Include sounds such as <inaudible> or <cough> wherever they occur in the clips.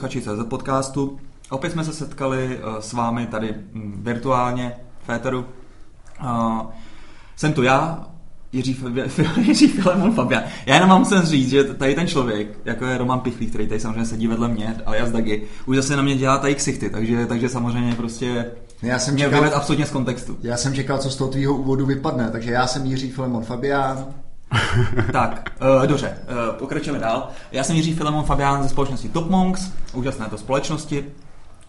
posluchači CZ podcastu. Opět jsme se setkali uh, s vámi tady um, virtuálně v Féteru. Uh, jsem tu já, Jiří, <laughs> Jiří Filemon Fabian. Já jenom vám musím říct, že tady ten člověk, jako je Roman Pichlík, který tady samozřejmě sedí vedle mě, ale já z Dagy, už zase na mě dělá tady ksichty, takže, takže samozřejmě prostě já jsem mě čekal, absolutně z kontextu. Já jsem čekal, co z toho tvýho úvodu vypadne, takže já jsem Jiří Filemon Fabián. <laughs> tak, uh, dobře, uh, pokračujeme dál. Já jsem Jiří Filemon Fabián ze společnosti Top Monks, úžasné to společnosti.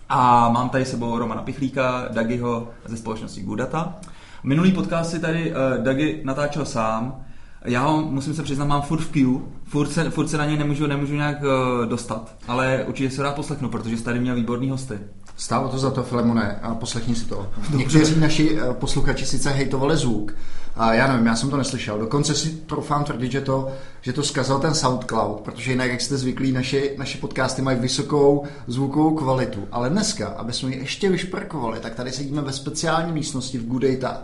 A mám tady sebou Romana Pichlíka, Dagiho ze společnosti Gudata. Minulý podcast si tady uh, Dagi natáčel sám. Já ho, musím se přiznat, mám furt v queue. Furt se, furt se na něj nemůžu, nemůžu nějak uh, dostat. Ale určitě se rád poslechnu, protože jsi tady měl výborný hosty. Stálo to za to, Filemone, a poslechni si to. Někteří naši uh, posluchači sice hejtovali zvuk, a já nevím, já jsem to neslyšel. Dokonce si troufám tvrdit, že to, že to zkazil ten SoundCloud, protože jinak, jak jste zvyklí, naše, naše podcasty mají vysokou zvukovou kvalitu. Ale dneska, aby jsme ji ještě vyšprkovali, tak tady sedíme ve speciální místnosti v Good Data,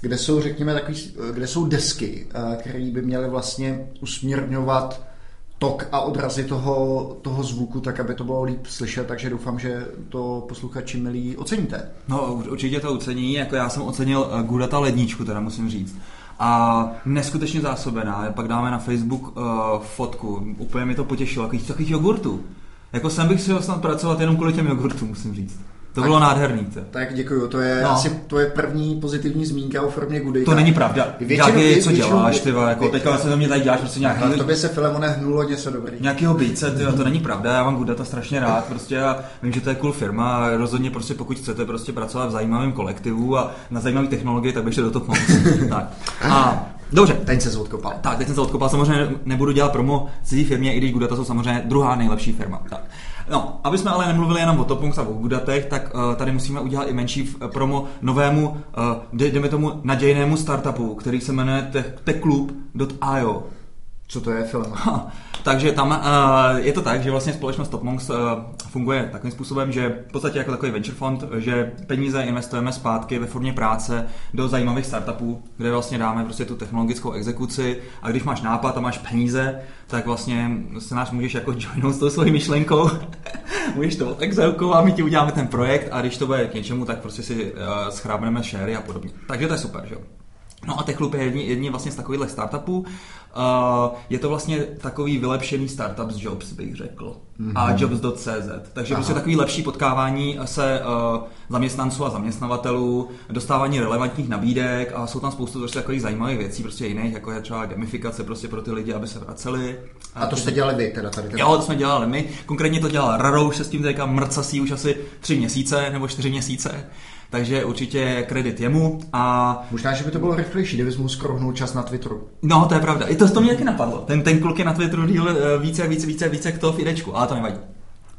kde jsou, řekněme, takový, kde jsou desky, eh, které by měly vlastně usměrňovat tok a odrazy toho, toho zvuku, tak aby to bylo líp slyšet, takže doufám, že to posluchači milí oceníte. No určitě to ocení, jako já jsem ocenil uh, Gudata ledničku, teda musím říct. A neskutečně zásobená, pak dáme na Facebook uh, fotku, úplně mi to potěšilo, takových, takových jogurtů. Jako jsem bych si ho snad pracovat jenom kvůli těm jogurtům, musím říct. To bylo nádherný. To. Tak děkuju, to je no. asi to je první pozitivní zmínka o formě Goody. To není pravda. Většinou, Jaké, co většinou, děláš, ty jako teďka se to mě tady děláš prostě nějaký... Ale tobě se Filemone hnulo něco dobrý. Nějakýho ty, to není pravda, já mám Gudata strašně rád, prostě já vím, že to je cool firma a rozhodně prostě pokud chcete prostě pracovat v zajímavém kolektivu a na zajímavé technologie, tak běžte do toho <laughs> tak. A Dobře. Teď se odkopal. Tak, teď jsem se odkopal. Samozřejmě nebudu dělat promo cizí firmě, i když Gudata jsou samozřejmě druhá nejlepší firma. Tak. No, aby jsme ale nemluvili jenom o Topunks a o Gudatech, tak uh, tady musíme udělat i menší promo novému, uh, jdeme tomu nadějnému startupu, který se jmenuje techclub.io. Co to je film? <laughs> Takže tam uh, je to tak, že vlastně společnost Topmonks uh, funguje takovým způsobem, že v podstatě jako takový venture fund, že peníze investujeme zpátky ve formě práce do zajímavých startupů, kde vlastně dáme prostě tu technologickou exekuci a když máš nápad a máš peníze, tak vlastně se nás můžeš jako <laughs> joinout s tou svojí myšlenkou, <laughs> můžeš to exelkou a my ti uděláme ten projekt a když to bude k něčemu, tak prostě si uh, schrábneme share a podobně. Takže to je super, že jo. No a Techloop je jedni, jedni vlastně z takových startupů. Uh, je to vlastně takový vylepšený startup z Jobs, bych řekl. Mm-hmm. A jobs.cz. Takže Aha. prostě takový lepší potkávání se uh, zaměstnanců a zaměstnavatelů, dostávání relevantních nabídek a jsou tam spoustu prostě takových zajímavých věcí, prostě jiných, jako je třeba gamifikace prostě pro ty lidi, aby se vraceli. A to jste dělali vy teda tady? Teda. Jo, to jsme dělali my. Konkrétně to dělal Raro, už se s tím teďka mrcasí už asi tři měsíce nebo čtyři měsíce takže určitě kredit jemu a... Možná, že by to bylo rychlejší, kdybys mu skrohnul čas na Twitteru. No, to je pravda. I to, to mě taky napadlo. Ten, ten kluk je na Twitteru díl eh, více, více, více, více k toho fidečku, ale to nevadí.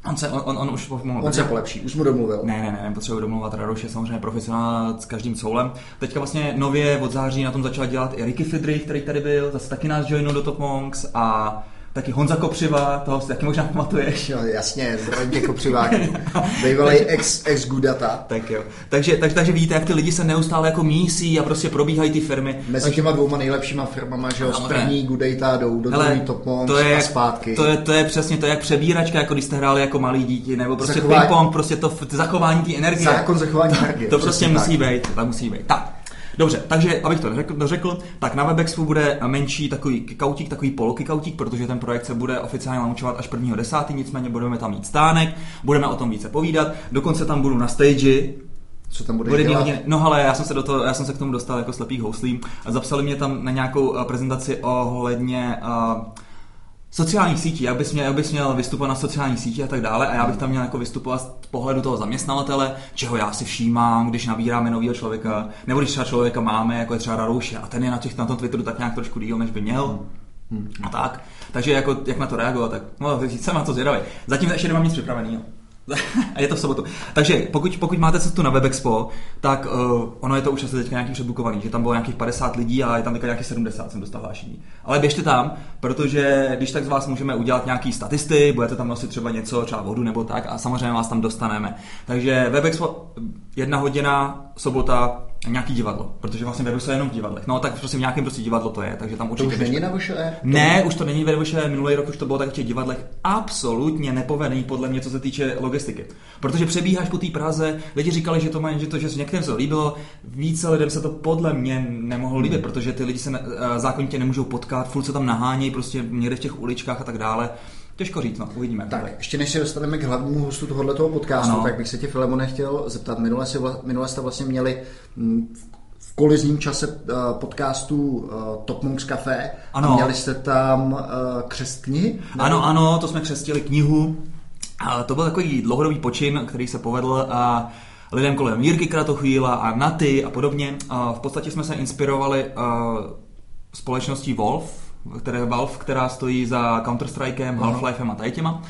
On, se, on, on, on už mohl. On se polepší, už mu domluvil. Ne, ne, ne, nepotřebuje domluvat. Radoš je samozřejmě profesionál s každým soulem. Teďka vlastně nově od září na tom začal dělat i Ricky Fidry, který tady byl, zase taky nás joinul do Top Monks a taky Honza Kopřiva, toho si taky možná pamatuješ. Jo, jasně, zdravím Kopřivák, <laughs> bývalý ex, ex Gudata. Tak jo, takže, tak, takže vidíte, jak ty lidi se neustále jako mísí a prostě probíhají ty firmy. Mezi takže... těma dvouma nejlepšíma firmama, že jo, z první Gudata jdou do druhý Top to je, a zpátky. To je, to je přesně to, jak přebíračka, jako když jste hráli jako malí díti, nebo prostě zachování, ping-pong, prostě to zachování té energie. Zákon zachování energie. to prostě musí být, to musí být. Tak, Dobře, takže abych to dořekl, dořekl tak na Webexu bude menší takový kikautík, takový polokikautík, protože ten projekt se bude oficiálně launchovat až 1.10. nicméně budeme tam mít stánek, budeme o tom více povídat, dokonce tam budu na stage, co tam bude, bude dělat? Hodně, no ale já jsem se do toho, já jsem se k tomu dostal jako slepý houslím a zapsali mě tam na nějakou eh, prezentaci ohledně uh, sociálních sítí, jak bys, měl, jak bys měl vystupovat na sociálních sítích a tak dále a já bych tam měl jako vystupovat z pohledu toho zaměstnavatele, čeho já si všímám, když nabíráme nového člověka, nebo když třeba člověka máme, jako je třeba Rarouše a ten je na, těch, na tom Twitteru tak nějak trošku díl, než by měl. Hmm. Hmm. A tak. Takže jako, jak na to reagovat, tak no, jsem na to zvědavý. Zatím ještě nemám nic připraveného. <laughs> a je to v sobotu. Takže pokud, pokud máte cestu na WebExpo, tak uh, ono je to už asi teďka nějaký předbukovaný, že tam bylo nějakých 50 lidí a je tam teďka nějakých 70, jsem dostal hlášení. Ale běžte tam, protože když tak z vás můžeme udělat nějaký statisty, budete tam nosit třeba něco, třeba vodu nebo tak a samozřejmě vás tam dostaneme. Takže WebExpo jedna hodina, sobota, nějaký divadlo, protože vlastně ve je jenom v divadlech. No tak prostě v nějakém prostě divadlo to je, takže tam určitě... To už není na VŠE? Ne, už to není ve VŠE, minulý rok už to bylo tak v těch divadlech absolutně nepovedený podle mě, co se týče logistiky. Protože přebíháš po té Praze, lidi říkali, že to má, že to, že některým se to líbilo, více lidem se to podle mě nemohlo líbit, protože ty lidi se eh, zákonitě nemůžou potkat, furt se tam nahánějí prostě někde v těch uličkách a tak dále. Těžko říct, no, uvidíme. Tak, ještě než se dostaneme k hlavnímu hostu tohoto podcastu, ano. tak bych se tě, Filemone, chtěl zeptat. Minule, si, minule jste vlastně měli mm, v kolizním čase eh, podcastu eh, Top Monks Café ano. a měli jste tam eh, křest knihy? Ano, ano, to jsme křestili knihu. A to byl takový dlouhodobý počin, který se povedl a lidem kolem Jirky Kratochvíla a Naty a podobně. A v podstatě jsme se inspirovali společností Wolf, které Valve, která stojí za Counter-Strikem, Half-Lifem a tady těma.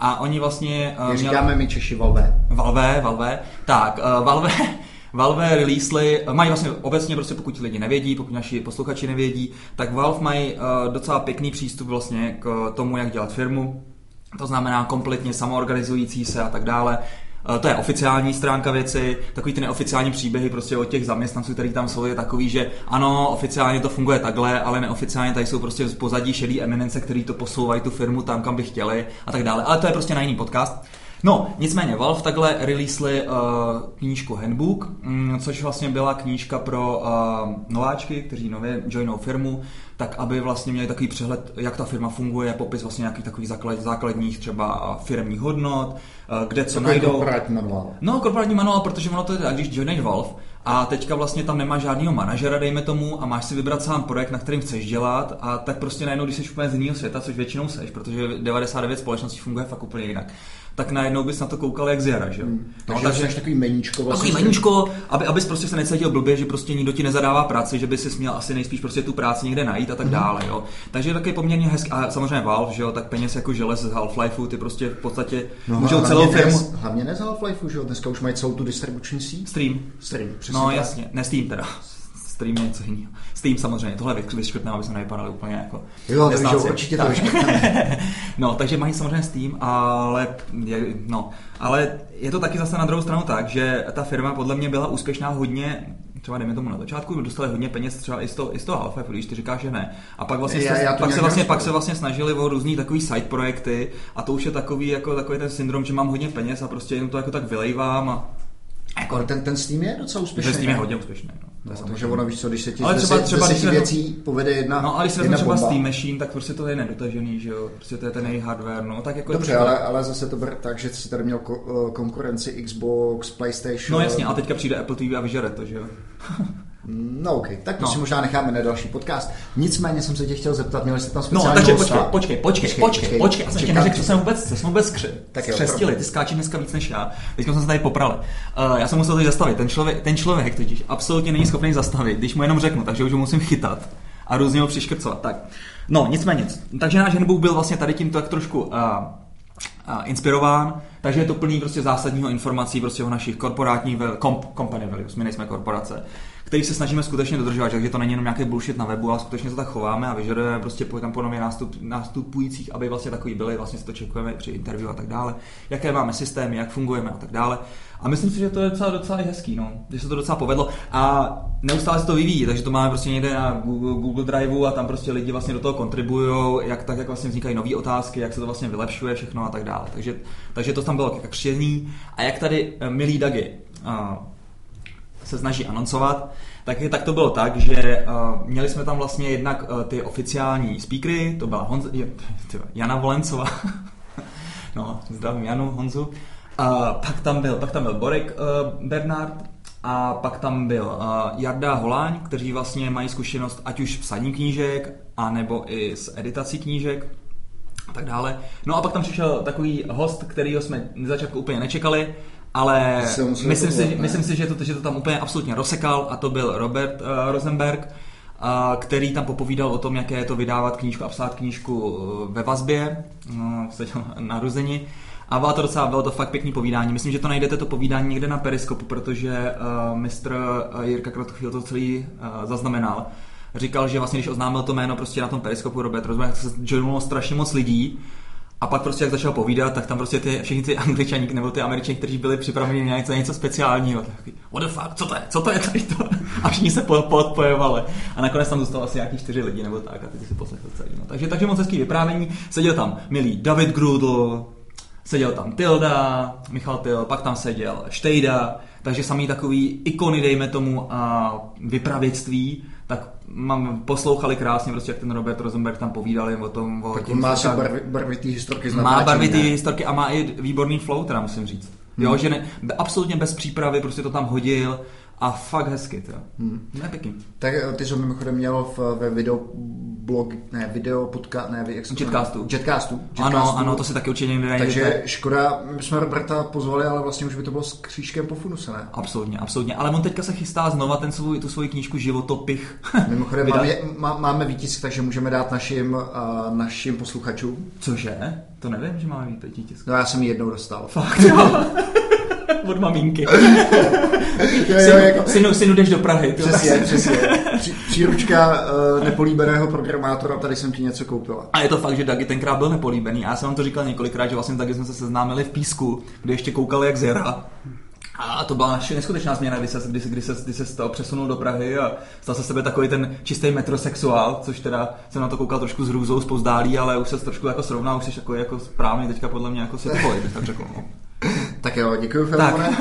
A oni vlastně... Uh, říkáme měl... my Češi Valve. Valve, Valve. Tak, uh, Valve, <laughs> Valve releasely, mají vlastně obecně, prostě pokud lidi nevědí, pokud naši posluchači nevědí, tak Valve mají uh, docela pěkný přístup vlastně k tomu, jak dělat firmu. To znamená kompletně samoorganizující se a tak dále. Eh, to je oficiální stránka věci, takový ty neoficiální příběhy prostě od těch zaměstnanců, kteří tam jsou, je takový, že ano, oficiálně to funguje takhle, ale neoficiálně tady jsou prostě z pozadí šedý eminence, který to posouvají tu firmu tam, kam by chtěli a tak dále. Ale to je prostě na jiný podcast. No, nicméně Valve takhle releasely uh, knížku Handbook, um, což vlastně byla knížka pro uh, nováčky, kteří nově joinou firmu, tak aby vlastně měli takový přehled, jak ta firma funguje, popis vlastně nějakých takových základ, základních třeba firmních hodnot, uh, kde co Takový najdou. korporátní manuál. No, korporátní manuál, protože ono to je tak, když joineš Valve, a teďka vlastně tam nemá žádného manažera, dejme tomu, a máš si vybrat sám projekt, na kterým chceš dělat, a tak prostě najednou, když jsi úplně z jiného světa, což většinou seš, protože 99 společností funguje fakt úplně jinak, tak najednou bys na to koukal jak z jara, že? Hmm. Takže, no, takže takový meníčko vlastně. Takový meníčko, aby, abys prostě se necítil blbě, že prostě nikdo ti nezadává práci, že by si měl asi nejspíš prostě tu práci někde najít a tak hmm. dále, jo. Takže je taky poměrně hezký, a samozřejmě Valve, že jo, tak peněz jako želez z Half-Lifeu, ty prostě v podstatě no, můžou celou firmu. Dnes, hlavně ne z Half-Lifeu, že jo, dneska už mají celou tu distribuční síť. Stream. Stream, přesně No tak. jasně, ne Steam teda. Steam je něco jiného. Steam samozřejmě, tohle vyškrtneme, aby jsme nevypadali úplně jako Jo, takže určitě to <laughs> No, takže mají samozřejmě Steam, ale je, no, ale je to taky zase na druhou stranu tak, že ta firma podle mě byla úspěšná hodně třeba dejme tomu na začátku, dostali hodně peněz třeba i z toho, i z toho Alpha, když ty říkáš, že ne. A pak vlastně, já, já pak, se vlastně, pak se vlastně snažili o různý takový side projekty a to už je takový, jako takový ten syndrom, že mám hodně peněz a prostě jenom to jako tak vylejvám a jako, ten, ten Steam je docela úspěšný. Ten Steam je hodně úspěšný. No. No, takže ono víš co, když se ti ale třeba, třeba, se věcí povede jedna No ale když se třeba bomba. Steam Machine, tak prostě to je nedotažený, že jo, prostě to je ten její hardware, no tak jako Dobře, ale, ale zase to ber tak, že jsi tady měl ko- konkurenci Xbox, PlayStation. No jasně, a teďka přijde Apple TV a vyžere to, že jo. <laughs> No OK, tak to no. si možná necháme na další podcast. Nicméně jsem se tě chtěl zeptat, měli jste tam no, speciální No, takže počkej, počkej, počkej, počkej, počkej, počkej, já jsem tě neřekl, co jsem vůbec, co jsem vůbec skři, tak skřestili, ty skáčí dneska víc než já, teď jsme se tady poprali. Uh, já jsem musel teď zastavit, ten člověk, ten člověk totiž absolutně není schopný zastavit, když mu jenom řeknu, takže už ho musím chytat a různě ho přiškrcovat. Tak, no, nicméně, takže náš handbook byl vlastně tady tímto tak trošku uh, uh, inspirován, takže je to plný prostě zásadního informací prostě o našich korporátních komp, company values, my nejsme korporace který se snažíme skutečně dodržovat, takže to není jenom nějaký bullshit na webu, ale skutečně to tak chováme a vyžadujeme prostě tam po nově nástup, nástupujících, aby vlastně takový byli, vlastně si to čekujeme při interview a tak dále, jaké máme systémy, jak fungujeme a tak dále. A myslím si, že to je docela, docela hezký, no, že se to docela povedlo a neustále se to vyvíjí, takže to máme prostě někde na Google, Google Driveu a tam prostě lidi vlastně do toho kontribují, jak tak, jak vlastně vznikají nové otázky, jak se to vlastně vylepšuje všechno a tak dále. Takže, takže to tam bylo křtěný. A jak tady eh, milý Dagi, se snaží anoncovat, tak, tak to bylo tak, že uh, měli jsme tam vlastně jednak uh, ty oficiální speakery, to byla Honza, je, tyba, Jana Volencová, <laughs> no, zdravím Janu, Honzu, uh, pak, tam byl, pak tam byl Borek uh, Bernard, a pak tam byl uh, Jarda Holáň, kteří vlastně mají zkušenost ať už s psaním knížek, anebo i s editací knížek a tak dále. No a pak tam přišel takový host, kterýho jsme na začátku úplně nečekali, ale myslím si, myslím si, že to, že to tam úplně absolutně rozsekal a to byl Robert uh, Rosenberg, uh, který tam popovídal o tom, jaké je to vydávat knížku a psát knížku eh, ve vazbě, uh, <laughs> narození. A bylo to docela, bylo to fakt pěkný povídání. Myslím, že to najdete to povídání někde na Periskopu, protože uh, mistr Jirka Kratochvíl to celý uh, zaznamenal. Říkal, že vlastně, když oznámil to jméno prostě na tom Periskopu Robert Rosenberg, se joinulo strašně moc lidí A pak prostě jak začal povídat, tak tam prostě ty, všichni ty angličani nebo ty američani, kteří byli připraveni na něco, něco speciálního, tak what the fuck, co to je, co to je tady to? <laughs> A všichni se podpojovali. A nakonec tam zůstalo asi nějakých čtyři lidi nebo tak a ty si poslechli celý. No. Takže, takže moc hezký vyprávění. Seděl tam milý David Grudl, seděl tam Tilda, Michal Til, pak tam seděl Štejda, takže samý takový ikony, dejme tomu, a vypravěctví, tak mám, poslouchali krásně, prostě jak ten Robert Rosenberg tam povídali o tom. O tak tím, má tak- barvi, barvitý historky z má barvitý ne? historky a má i výborný flow, teda musím říct. Jo, že ne, absolutně bez přípravy, prostě to tam hodil a fakt hezky, teda. Hmm. Ne, pěkný. Tak eh, ty jsi ho mimochodem měl v, ve video blog, ne, video podka, ne, jak se to Jetcastu. jmenuje? Jetcastu. Ano, Jetcastu. ano, to si taky určitě najdete. Takže škoda, my jsme Roberta pozvali, ale vlastně už by to bylo s křížkem po funuse, ne? Absolutně, absolutně. Ale on teďka se chystá znova ten svůj, tu svoji knížku Životopich. <laughs> Mimochodem máme, má, máme výtisk, takže můžeme dát našim, uh, našim posluchačům. Cože? To nevím, že máme výpětí tisk. No já jsem ji jednou dostal. Fakt, jo. <laughs> Od maminky. <laughs> Jo, jo, Synu, jako, synu, synu, jdeš do Prahy. přesně, <laughs> přesně. Při, příručka uh, nepolíbeného programátora, tady jsem ti něco koupila. A je to fakt, že Dagi tenkrát byl nepolíbený. Já jsem vám to říkal několikrát, že vlastně taky jsme se seznámili v písku, kde ještě koukali jak z jara. A to byla naše neskutečná změna, kdy se, kdy, se, kdy, se, kdy se z toho přesunul do Prahy a stal se sebe takový ten čistý metrosexuál, což teda jsem na to koukal trošku s hrůzou, spozdálí, ale už se trošku jako srovná, už jsi jako, jako správný teďka podle mě jako světopolit, bych tak řekl. No. Tak jo, děkuji, Filemone. <laughs>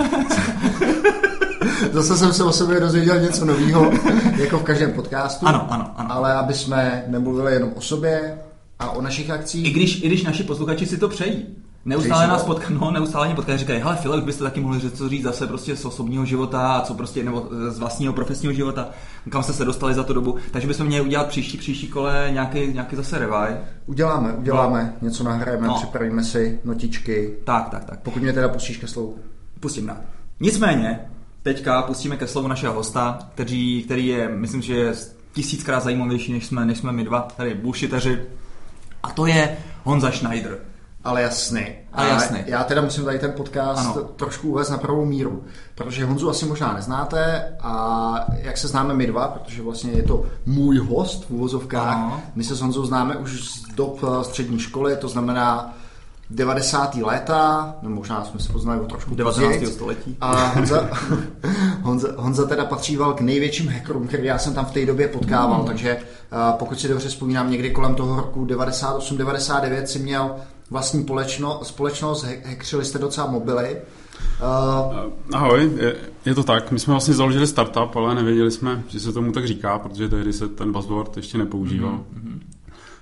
Zase jsem se o sobě dozvěděl něco nového, jako v každém podcastu. Ano, ano, ano. Ale aby jsme nemluvili jenom o sobě a o našich I akcích. když, I když naši posluchači si to přejí. Neustále nás potkají, no, neustále mě potkají, říkají, hele File, už byste taky mohli říct, co říct zase prostě z osobního života, a co prostě, nebo z vlastního profesního života, kam jste se dostali za tu dobu. Takže bychom měli udělat příští, příští kole nějaký, nějaký zase revive. Uděláme, uděláme, něco nahrajeme, No. připravíme si notičky. Tak, tak, tak. Pokud mě teda pustíš ke slovu. Pustím rád. Nicméně, teďka pustíme ke slovu našeho hosta, který, který je, myslím, že je tisíckrát zajímavější, než jsme, než jsme my dva, tady bullshiteři. A to je Honza Schneider. Ale jasný. Ale jasný. Já teda musím tady ten podcast Ano. trošku uvést na pravou míru, protože Honzu asi možná neznáte a jak se známe my dva, protože vlastně je to můj host v uvozovkách, Ano. my se s Honzou známe už z dob eh, střední školy, to znamená 90. léta, no možná jsme se poznali o trošku 19. později. století. A Honza, <laughs> Honza, Honza teda patříval k největším hackerům, který já jsem tam v té době potkával, takže eh, pokud si dobře vzpomínám, někdy kolem toho roku 98-99 si měl vlastní polečno, společnost, he- hackřili jste docela mobily. Uh, Ahoj, je, je to tak. My jsme vlastně založili startup, ale nevěděli jsme, že se tomu tak říká, protože tehdy se ten buzzword ještě nepoužíval. Mm-hmm.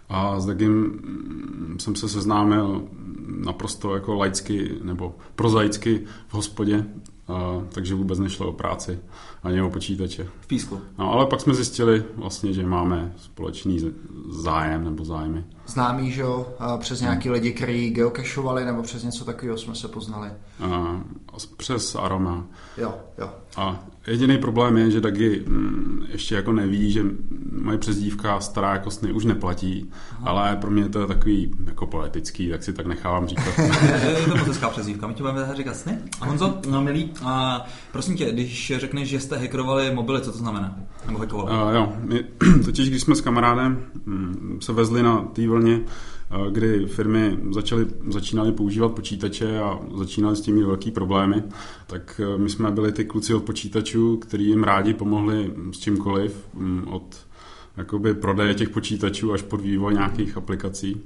A s Dagim mm, jsem se seznámil naprosto jako laicky nebo prozaicky v hospodě, a, takže vůbec nešlo o práci ani o počítače. V písku. No, ale pak jsme zjistili vlastně, že máme společný zájem nebo zájmy. Známý, že jo, přes nějaký lidi, kteří geocachovali, nebo přes něco takového jsme se poznali. A, přes Aroma. Jo, jo. A jediný problém je, že Dagi mm, ještě jako neví, že moje přezdívka stará jako sny už neplatí, Aha. ale pro mě to je takový jako poetický, tak si tak nechávám říkat. Je <laughs> je to hezká přezdívka, my ti budeme říkat sny. A Honzo, no milý, a prosím tě, když řekneš, že jste hackerovali mobily, co to znamená? Nebo hackovali? Uh, jo, my, <clears throat> totiž když jsme s kamarádem mm, se vezli na té vlně, uh, kdy firmy začaly, začínaly používat počítače a začínaly s tím mít velký problémy, tak uh, my jsme byli ty kluci od počítačů, který jim rádi pomohli s čímkoliv, mm, od jakoby prodeje těch počítačů až pod vývoj nějakých aplikací.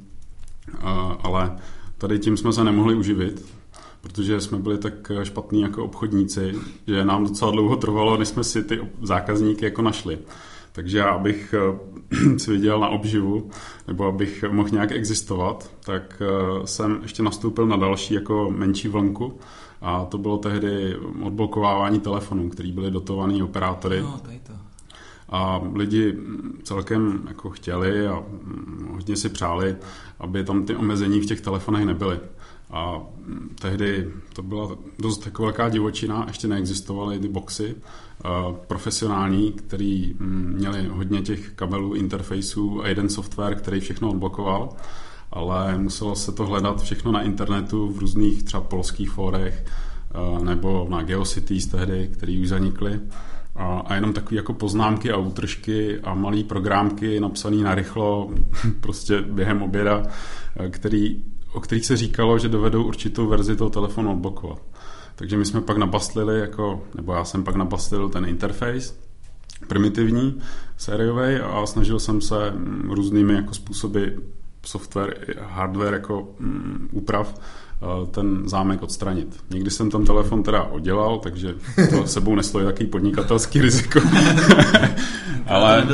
Ale tady tím jsme se nemohli uživit, protože jsme byli tak špatní jako obchodníci, že nám docela dlouho trvalo, než jsme si ty zákazníky jako našli. Takže já, abych eh, <clears throat> si vydělal na obživu, nebo abych mohl nějak existovat, tak eh, jsem ještě nastoupil na další jako menší vlnku a to bylo tehdy odblokovávání telefonů, který byly dotovaný operátory. No, tady to. A lidi celkem jako chtěli a mm, hodně si přáli, aby tam ty omezení v těch telefonech nebyly. A mm, tehdy to byla dost jako velká divočina, ještě neexistovaly ty boxy profesionální, který mm, měli hodně těch kabelů, interfaceů a jeden software, který všechno odblokoval ale muselo se to hledat všechno na internetu v různých třeba polských fórech eh, nebo na Geocities tehdy, který už zanikly. A, a jenom takové jako poznámky a útržky a malé programky napsané na rychlo <laughs> prostě během oběda, eh, který o kterých se říkalo, že dovedou určitou verzi toho telefonu odblokovat. Takže my jsme pak nabastlili, jako, nebo já jsem pak nabastlil ten interface, primitivní, sériový a snažil jsem se mm, různými jako způsoby software, hardware jako mm, úprav ten zámek odstranit. Někdy jsem tam telefon teda oddělal, takže to sebou neslo takový podnikatelský <laughs> riziko. <laughs> ale,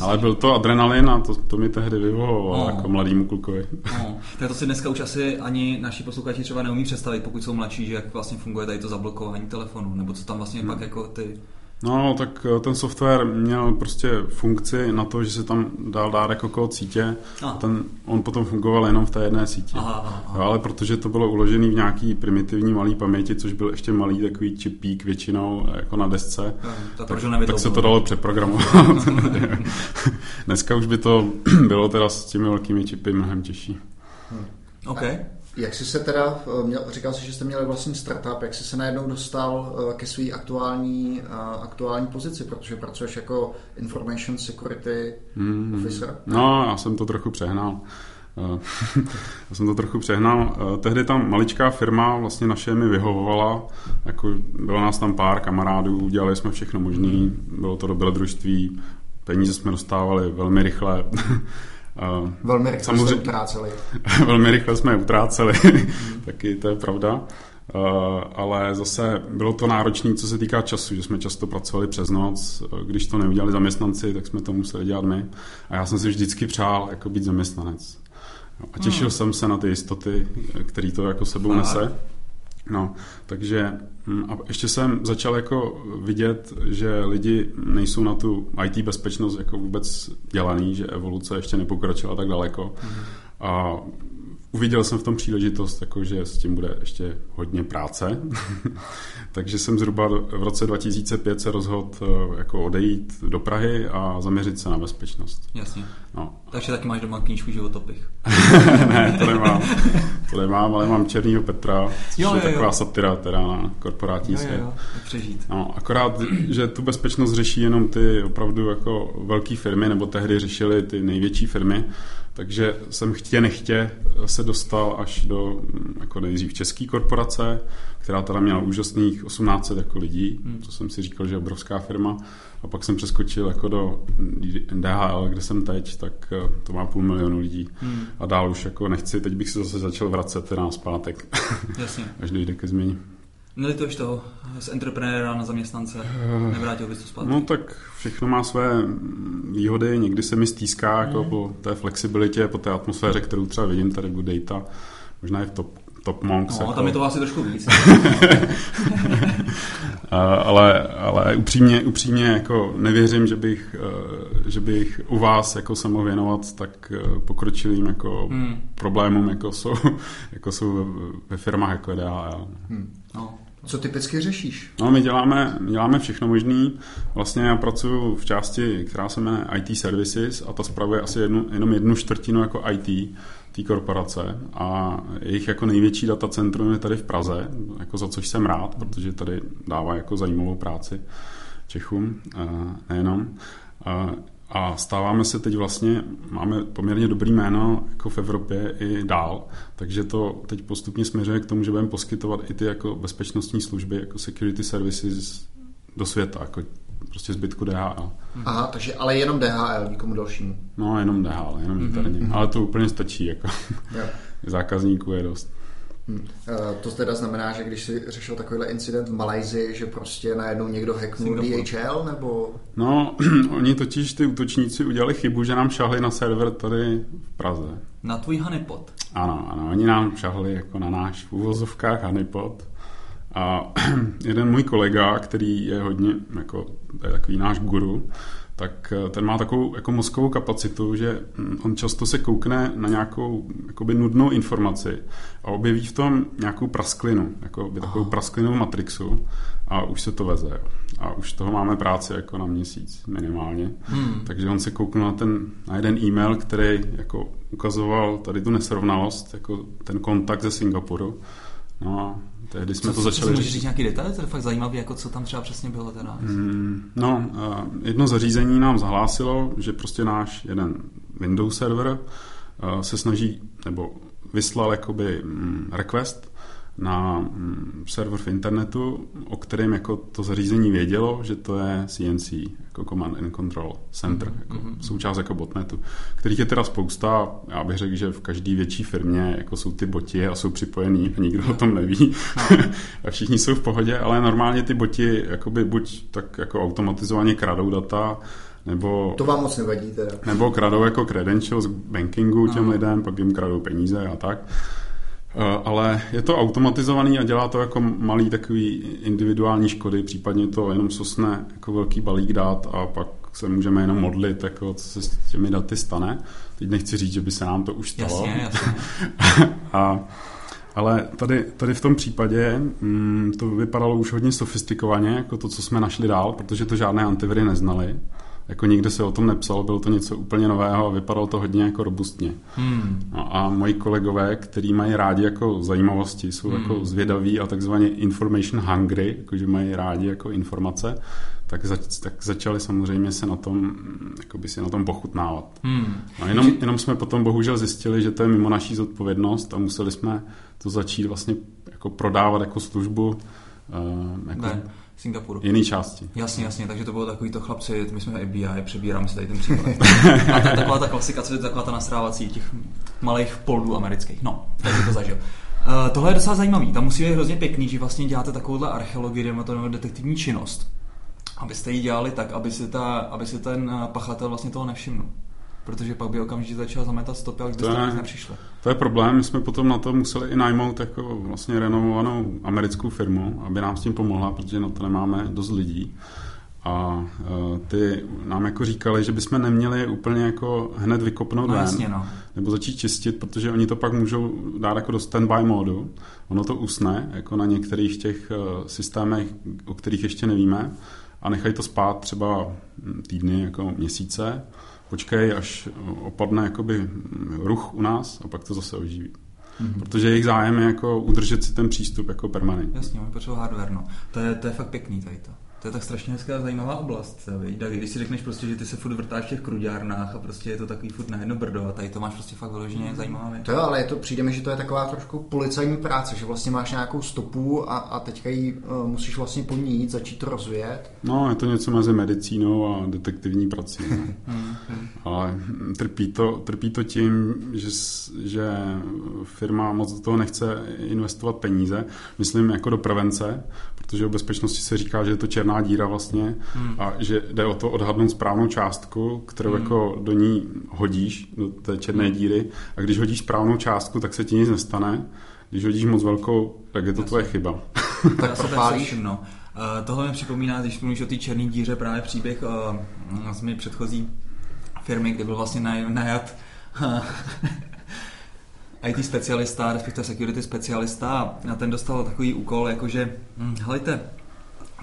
ale byl to adrenalin a to, to mi tehdy vyhovovalo no. jako mladýmu klukovi. No. Tak to si dneska už asi ani naši posluchači třeba neumí představit, pokud jsou mladší, že jak vlastně funguje tady to zablokování telefonu, nebo co tam vlastně hmm. pak jako ty No, tak eh, ten software měl prostě funkci na to, že se tam dal dát jako kód sítě. A ten, on potom fungoval jenom v té jedné síti. Aha, aha, aha. Ale protože to bylo uložené v nějaký primitivní malý paměti, což byl ještě malý takový čipík většinou jako na desce, no, tak, tak, tak se to dalo přeprogramovat. <laughs> Dneska už by to <clears throat> bylo teda s těmi velkými čipy mnohem těžší. Hmm. Okay. Jak jsi se teda, eh, měl, říkal jsi, že jste měli vlastní startup, jak jsi se najednou dostal eh, ke své aktuální, eh, aktuální pozici, protože pracuješ jako Information Security mm, Officer? No, já jsem to trochu přehnal. <laughs> já jsem to trochu přehnal. Tehdy tam maličká firma vlastně naše mi vyhovovala, jako bylo nás tam pár kamarádů, dělali jsme všechno možné, bylo to dobrodružství, peníze jsme dostávali velmi rychle. <laughs> Velmi rychle samozřejmě, jsme utráceli. velmi rychle jsme utráceli, <laughs> <laughs> taky to je pravda. Uh, ale zase bylo to náročné, co se týká času, že jsme často pracovali přes noc, když to neudělali zaměstnanci, tak jsme to museli dělat my. A já jsem si vždycky přál jako být zaměstnanec. A těšil hmm. jsem se na ty jistoty, které to jako sebou nese. No, takže hm, a ještě jsem začal jako vidět, že lidi nejsou na tu IT bezpečnost jako vůbec dělaný, že evoluce ještě nepokročila tak daleko. Mm. A uviděl jsem v tom příležitost, jako, že s tím bude ještě hodně práce. <laughs> Takže jsem zhruba v roce 2005 se rozhodl eh, jako odejít do Prahy a zaměřit se na bezpečnost. Jasně. No. Takže taky máš doma knížku Životopich. <laughs> ne, to nemám. To nemám, ale mám Černýho Petra, což jo, jo, je taková jo. satira teda na korporátní jo, svět. Jo, jo. přežít. No, akorát, že tu bezpečnost řeší jenom ty opravdu jako velké firmy, nebo tehdy řešily ty největší firmy, takže jsem chtě nechtě se dostal až do jako nejdřív české korporace, která teda měla úžasných 1800 jako lidí, hmm. to jsem si říkal, že je obrovská firma. A pak jsem přeskočil jako do DHL, kde jsem teď, tak eh, to má půl milionu lidí. Hmm. A dál už jako nechci, teď bych se zase začal vracet teda na zpátek, Jasně. <laughs> až dojde ke změně. Nelituješ toho z entreprenéra na zaměstnance? Nevrátil bys to zpátky? No tak všechno má své výhody. Někdy se mi stýská jako mm. po té flexibilitě, po té atmosféře, kterou třeba vidím tady u Data. Možná i v top, top Monks. No, jako... tam je to asi trošku víc. <laughs> ale, ale upřímně, upřímně jako nevěřím, že bych, eh, že bych u vás jako se mohl věnovat tak eh, pokročilým jako hmm. problémům, jako jsou, <laughs> jako jsou ve firmách jako DHL. Hmm. Co typicky řešíš? No, my děláme, my děláme všechno možné. Vlastně já pracuji v části, která se jmenuje IT Services a ta spravuje asi jednu, jenom jednu čtvrtinu jako IT té korporace a jejich jako největší datacentrum je tady v Praze, jako za což jsem rád, protože tady dává jako zajímavou práci Čechům, nejenom. A stáváme se teď vlastně, máme poměrně dobrý jméno jako v Evropě i dál, takže to teď postupně směřuje k tomu, že budeme poskytovat i ty jako bezpečnostní služby, jako security services do světa, jako prostě zbytku DHL. Aha, takže ale jenom DHL, nikomu dalšímu. No, jenom DHL, jenom mm-hmm. interně. Ale to úplně stačí, jako. <laughs> Zákazníků je dost. Hmm. To teda znamená, že když si řešil takovýhle incident v Malajzi, že prostě najednou někdo hacknul DHL, nebo? No, <clears throat> oni totiž ty útočníci udělali chybu, že nám šahli na server tady v Praze. Na tvůj honeypot? Ano, ano, oni nám šahli jako na náš v uvozovkách honeypot. A <clears throat> jeden můj kolega, který je hodně, jako, je takový náš guru, tak eh, ten má takovou jako mozkovou kapacitu, že hm, on často se koukne na nějakou jakoby nudnou informaci a objeví v tom nějakou prasklinu, jako by takovou prasklinu v Matrixu a už se to veze. A už toho máme práci jako na měsíc minimálně. Hmm. Takže on se kouknul na, ten, na jeden e-mail, který jako ukazoval tady tu nesrovnalost, jako ten kontakt ze Singapuru. No a Tehdy jsme co, to začali Můžeš říct nějaký detail? To je fakt zajímavé, jako co tam třeba přesně bylo teda. Mm, no, uh, jedno zařízení nám zahlásilo, že prostě náš jeden Windows server uh, se snaží, nebo vyslal jakoby mm, request na mm, server v internetu, o kterém jako to zařízení vědělo, že to je CNC, jako Command and Control Center, mm-hmm. jako mm-hmm. součást jako botnetu, kterých je teda spousta. Já bych řekl, že v každé větší firmě jako jsou ty boti a jsou připojení a nikdo o tom neví. No. <laughs> a všichni jsou v pohodě, ale normálně ty boti jakoby buď tak jako automatizovaně kradou data, nebo, to vám moc nevadí teda. Nebo kradou jako credentials bankingu těm no. lidem, pak jim kradou peníze a tak. Eh, ale je to automatizovaný a dělá to jako malý takový individuální škody, případně to jenom sosne jako velký balík dát a pak se můžeme jenom modlit, jako co se s těmi daty stane. Teď nechci říct, že by se nám to už stalo. Jasně, jasně. <laughs> a, ale tady, tady v tom případě mm, to vypadalo už hodně sofistikovaně, jako to, co jsme našli dál, protože to žádné antiviry neznali jako nikde se o tom nepsalo, bylo to něco úplně nového a vypadalo to hodně jako robustně. Hmm. No a moji kolegové, kteří mají rádi jako zajímavosti, jsou hmm. jako zvědaví a takzvaně information hungry, jakože mají rádi jako informace, tak, zač, tak začali samozřejmě se na tom, jakoby si na tom pochutnávat. Hmm. No jenom, jenom jsme potom bohužel zjistili, že to je mimo naší zodpovědnost a museli jsme to začít vlastně jako prodávat jako službu uh, jako ne Singapuru. Jiný části. Jasně, jasně, takže to bylo takový to chlapci, my jsme FBI, přebíráme si tady ten příklad. A to je taková ta klasika, co je taková ta nastrávací těch malých poldů amerických. No, takže to zažil. Uh, tohle je docela zajímavý, tam musí být hrozně pěkný, že vlastně děláte takovouhle archeologii, nebo detektivní činnost, abyste ji dělali tak, aby si, ta, aby si ten eh, pachatel vlastně toho nevšiml protože pak by okamžitě začal zametat stopy, ale byste to nepřišli. To je problém, my jsme potom na to museli i najmout jako vlastně renovovanou americkou firmu, aby nám s tím pomohla, protože na to nemáme dost lidí. A uh, ty nám jako říkali, že bychom neměli úplně jako hned vykopnout no, ven, jasně, no. nebo začít čistit, protože oni to pak můžou dát jako do standby módu. Ono to usne, jako na některých těch uh, systémech, o kterých ještě nevíme, a nechají to spát třeba týdny, jako měsíce počkej, až opadne jakoby ruch u nás a pak to zase oživí. Mm-hmm. Protože jejich zájem je jako udržet si ten přístup jako permanentně. Jasně, oni potřebují hardware, no. To je, to je fakt pěkný tady to. To je tak strašně hezká zajímavá oblast. Když si řekneš prostě, že ty se furt vrtáš v těch kruďárnách a prostě je to takový furt na jedno brdo a tady to máš prostě fakt vyloženě mm. zajímavá věc. To jo, ale je to, přijde mi, že to je taková trošku policajní práce, že vlastně máš nějakou stopu a, a teďka ji uh, musíš vlastně po ní jít, začít to rozvíjet. No, je to něco mezi medicínou a detektivní prací. <laughs> Hmm, hmm. ale trpí to, trpí to tím, že, že firma moc do toho nechce investovat peníze, myslím jako do prevence, protože o bezpečnosti se říká, že je to černá díra vlastně hmm. a že jde o to odhadnout správnou částku, kterou hmm. jako do ní hodíš, do té černé hmm. díry a když hodíš správnou částku, tak se ti nic nestane. Když hodíš moc velkou, tak je to tvoje chyba. tak propálíš. <laughs> No. Uh, tohle mi připomíná, když mluvíš o té černé díře, právě příběh uh, z mé předchozí firmy, kde byl vlastně naj, najat IT specialista, respektive security specialista a ten dostal takový úkol, jakože, hm, helejte,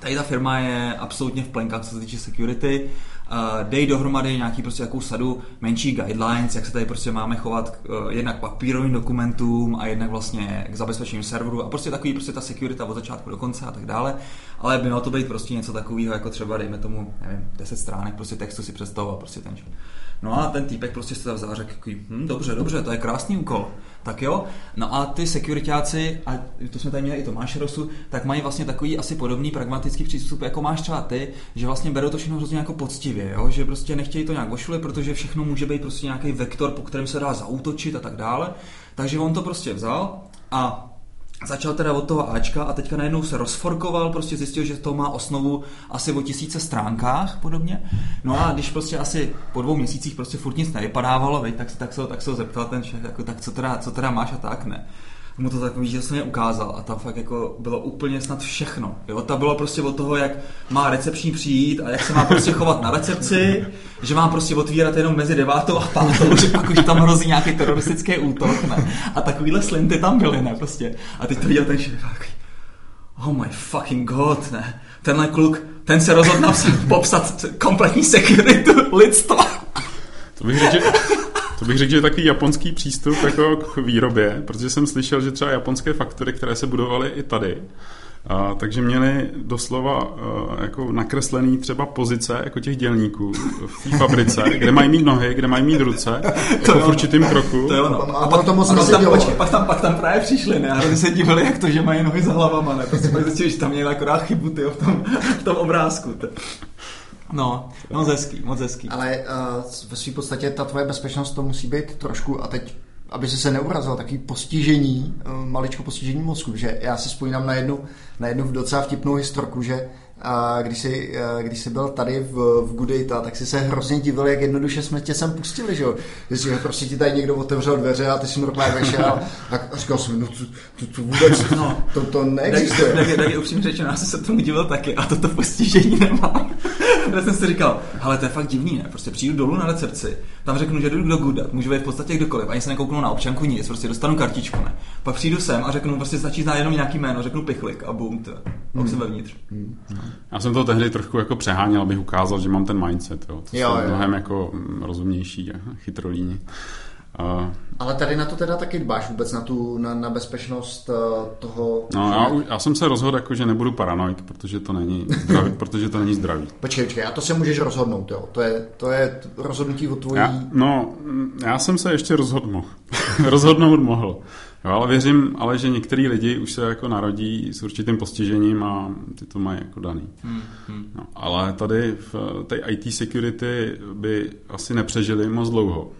tady ta firma je absolutně v plenkách, co se týče security, uh, dej dohromady nějaký prostě jakou sadu menší guidelines, jak se tady prostě máme chovat k, uh, jednak papírovým dokumentům a jednak vlastně k zabezpečení serveru a prostě takový prostě ta security od začátku do konce a tak dále, ale by mělo to být prostě něco takového, jako třeba dejme tomu, nevím, 10 stránek prostě textu si představoval prostě ten No a ten týpek prostě se vzal řekl, hm, dobře, dobře, to je krásný úkol. Tak jo, no a ty sekuritáci, a to jsme tady měli i Tomáše Rosu, tak mají vlastně takový asi podobný pragmatický přístup, jako máš třeba ty, že vlastně berou to všechno hrozně jako poctivě, jo? že prostě nechtějí to nějak ošulit, protože všechno může být prostě nějaký vektor, po kterém se dá zautočit a tak dále. Takže on to prostě vzal a Začal teda od toho Ačka a teďka najednou se rozforkoval, prostě zjistil, že to má osnovu asi o tisíce stránkách podobně. No a když prostě asi po dvou měsících prostě furt nic nevypadávalo, veď, tak, tak, se, tak se ho zeptal ten šéf, jako, tak co teda, co teda máš a tak ne mu to tak výžasně ukázal a tam fakt jako bylo úplně snad všechno. Jo? Ta bylo prostě od toho, jak má recepční přijít a jak se má prostě chovat na recepci, že má prostě otvírat jenom mezi devátou a pátou, že pak už tam hrozí nějaký teroristický útok, ne? A takovýhle slinty tam byly, ne? Prostě. A teď to viděl ten šéf, oh my fucking god, ne? Tenhle kluk, ten se rozhodl napsat, popsat kompletní security lidstva. To bych řekl, to bych řekl, že je takový japonský přístup jako k výrobě, protože jsem slyšel, že třeba japonské faktory, které se budovaly i tady, A, takže měli doslova a, jako nakreslený třeba pozice jako těch dělníků v té fabrice, kde mají mít nohy, kde mají mít ruce, <laughs> to jako v určitým kroku. To je ono. A pak to moc a pak, tam, počkej, pak, tam, pak tam právě přišli, ne? A oni se divili, jak to, že mají nohy za hlavama, ne? Prostě pak zjistili, že tam měli akorát chybu, tyjo, v tom, v tom obrázku. Ty. No, moc hezký, moc hezký. Ale uh, ve své podstatě ta tvoje bezpečnost to musí být trošku, a teď, aby si se neurazil, takový postižení, uh, maličko postižení mozku, že já si vzpomínám na jednu, na jednu docela vtipnou historku, že a když jsi, eh, když jsi byl tady v, v Goodata, tak si se hrozně divil, jak jednoduše jsme tě sem pustili, že jo? Že prostě ti tady někdo otevřel dveře a ty si normálně vešel a, říkal jsem, no to, to, to vůbec, <laughs> No. to, to Tak, neexistuje. tak, tak je upřímně řečeno, já jsem se tomu divil taky a toto postižení nemám. <laughs> Já jsem si říkal, ale to je fakt divný, ne? Prostě přijdu dolů na recepci, tam řeknu, že jdu do Goodat, můžu být v podstatě kdokoliv, ani se nekouknu na občanku nic, prostě dostanu kartičku, ne? Pak přijdu sem a řeknu, prostě stačí znát jenom nějaký jméno, řeknu pichlik a bum, to. Už jsem vevnitř. Já jsem to tehdy trošku jako přeháněl, abych ukázal, že mám ten mindset, jo. To Jo, jo. mnohem jako mm, rozumnější a chytrolíni. Uh, Ale tady na to teda taky dbáš vůbec na tu, na, na bezpečnost uh, toho... no, já, já, jsem se rozhodl, jako, že nebudu paranoik, protože to není zdravý. <laughs> protože to není zdravý. Počkej, počkej, a to se můžeš rozhodnout, jo. To je, to je rozhodnutí o tvojí... Já, no, mm, já jsem se ještě rozhodl. <laughs> Rozhodnout mohl. Jo, ale věřím, ale že některý lidi už se jako narodí s určitým postižením a ty to mají jako daný. No, ale tady v té IT security by asi nepřežili moc dlouho.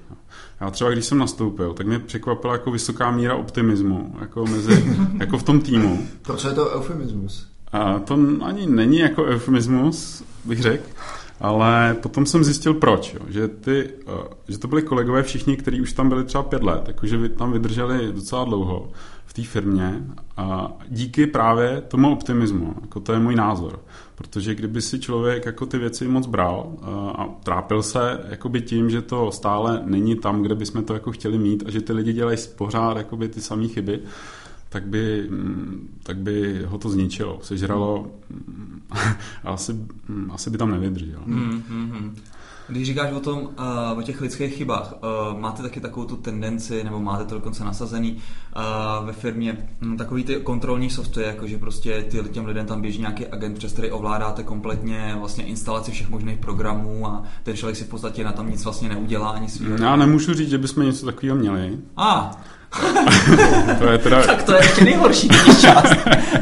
Já třeba, když jsem nastoupil, tak mě překvapila jako vysoká míra optimismu jako, mezi, <laughs> jako v tom týmu. To, co je to eufemismus? A to ani není jako eufemismus, bych řekl, ale potom jsem zjistil proč, jo, že, ty, eh, že to byli kolegové všichni, kteří už tam byli třeba pět let, jakože vy tam vydrželi docela dlouho v té firmě. A díky právě tomu optimismu, jako to je můj názor, protože kdyby si člověk jako ty věci moc bral eh, a trápil se jakoby tím, že to stále není tam, kde bychom to jako chtěli mít a že ty lidi dělají pořád jakoby ty samé chyby, tak by, mm, tak by ho to zničilo, sežralo mm, <laughs> a asi, mm, asi by tam nevydržel. Hmm, hmm, hmm. Když říkáš o tom, uh, o těch lidských chybách, uh, máte taky takovou tu tendenci, nebo máte to dokonce nasazený uh, ve firmě, um, takový ty kontrolní software, jako že prostě ty, těm lidem tam běží nějaký agent, přes který ovládáte kompletně vlastně instalaci všech možných programů a ten člověk si v podstatě na tom nic vlastně neudělá ani svýho. Já nemůžu říct, že bychom něco takového měli. A, To je teda, tak to je ještě nejhorší část.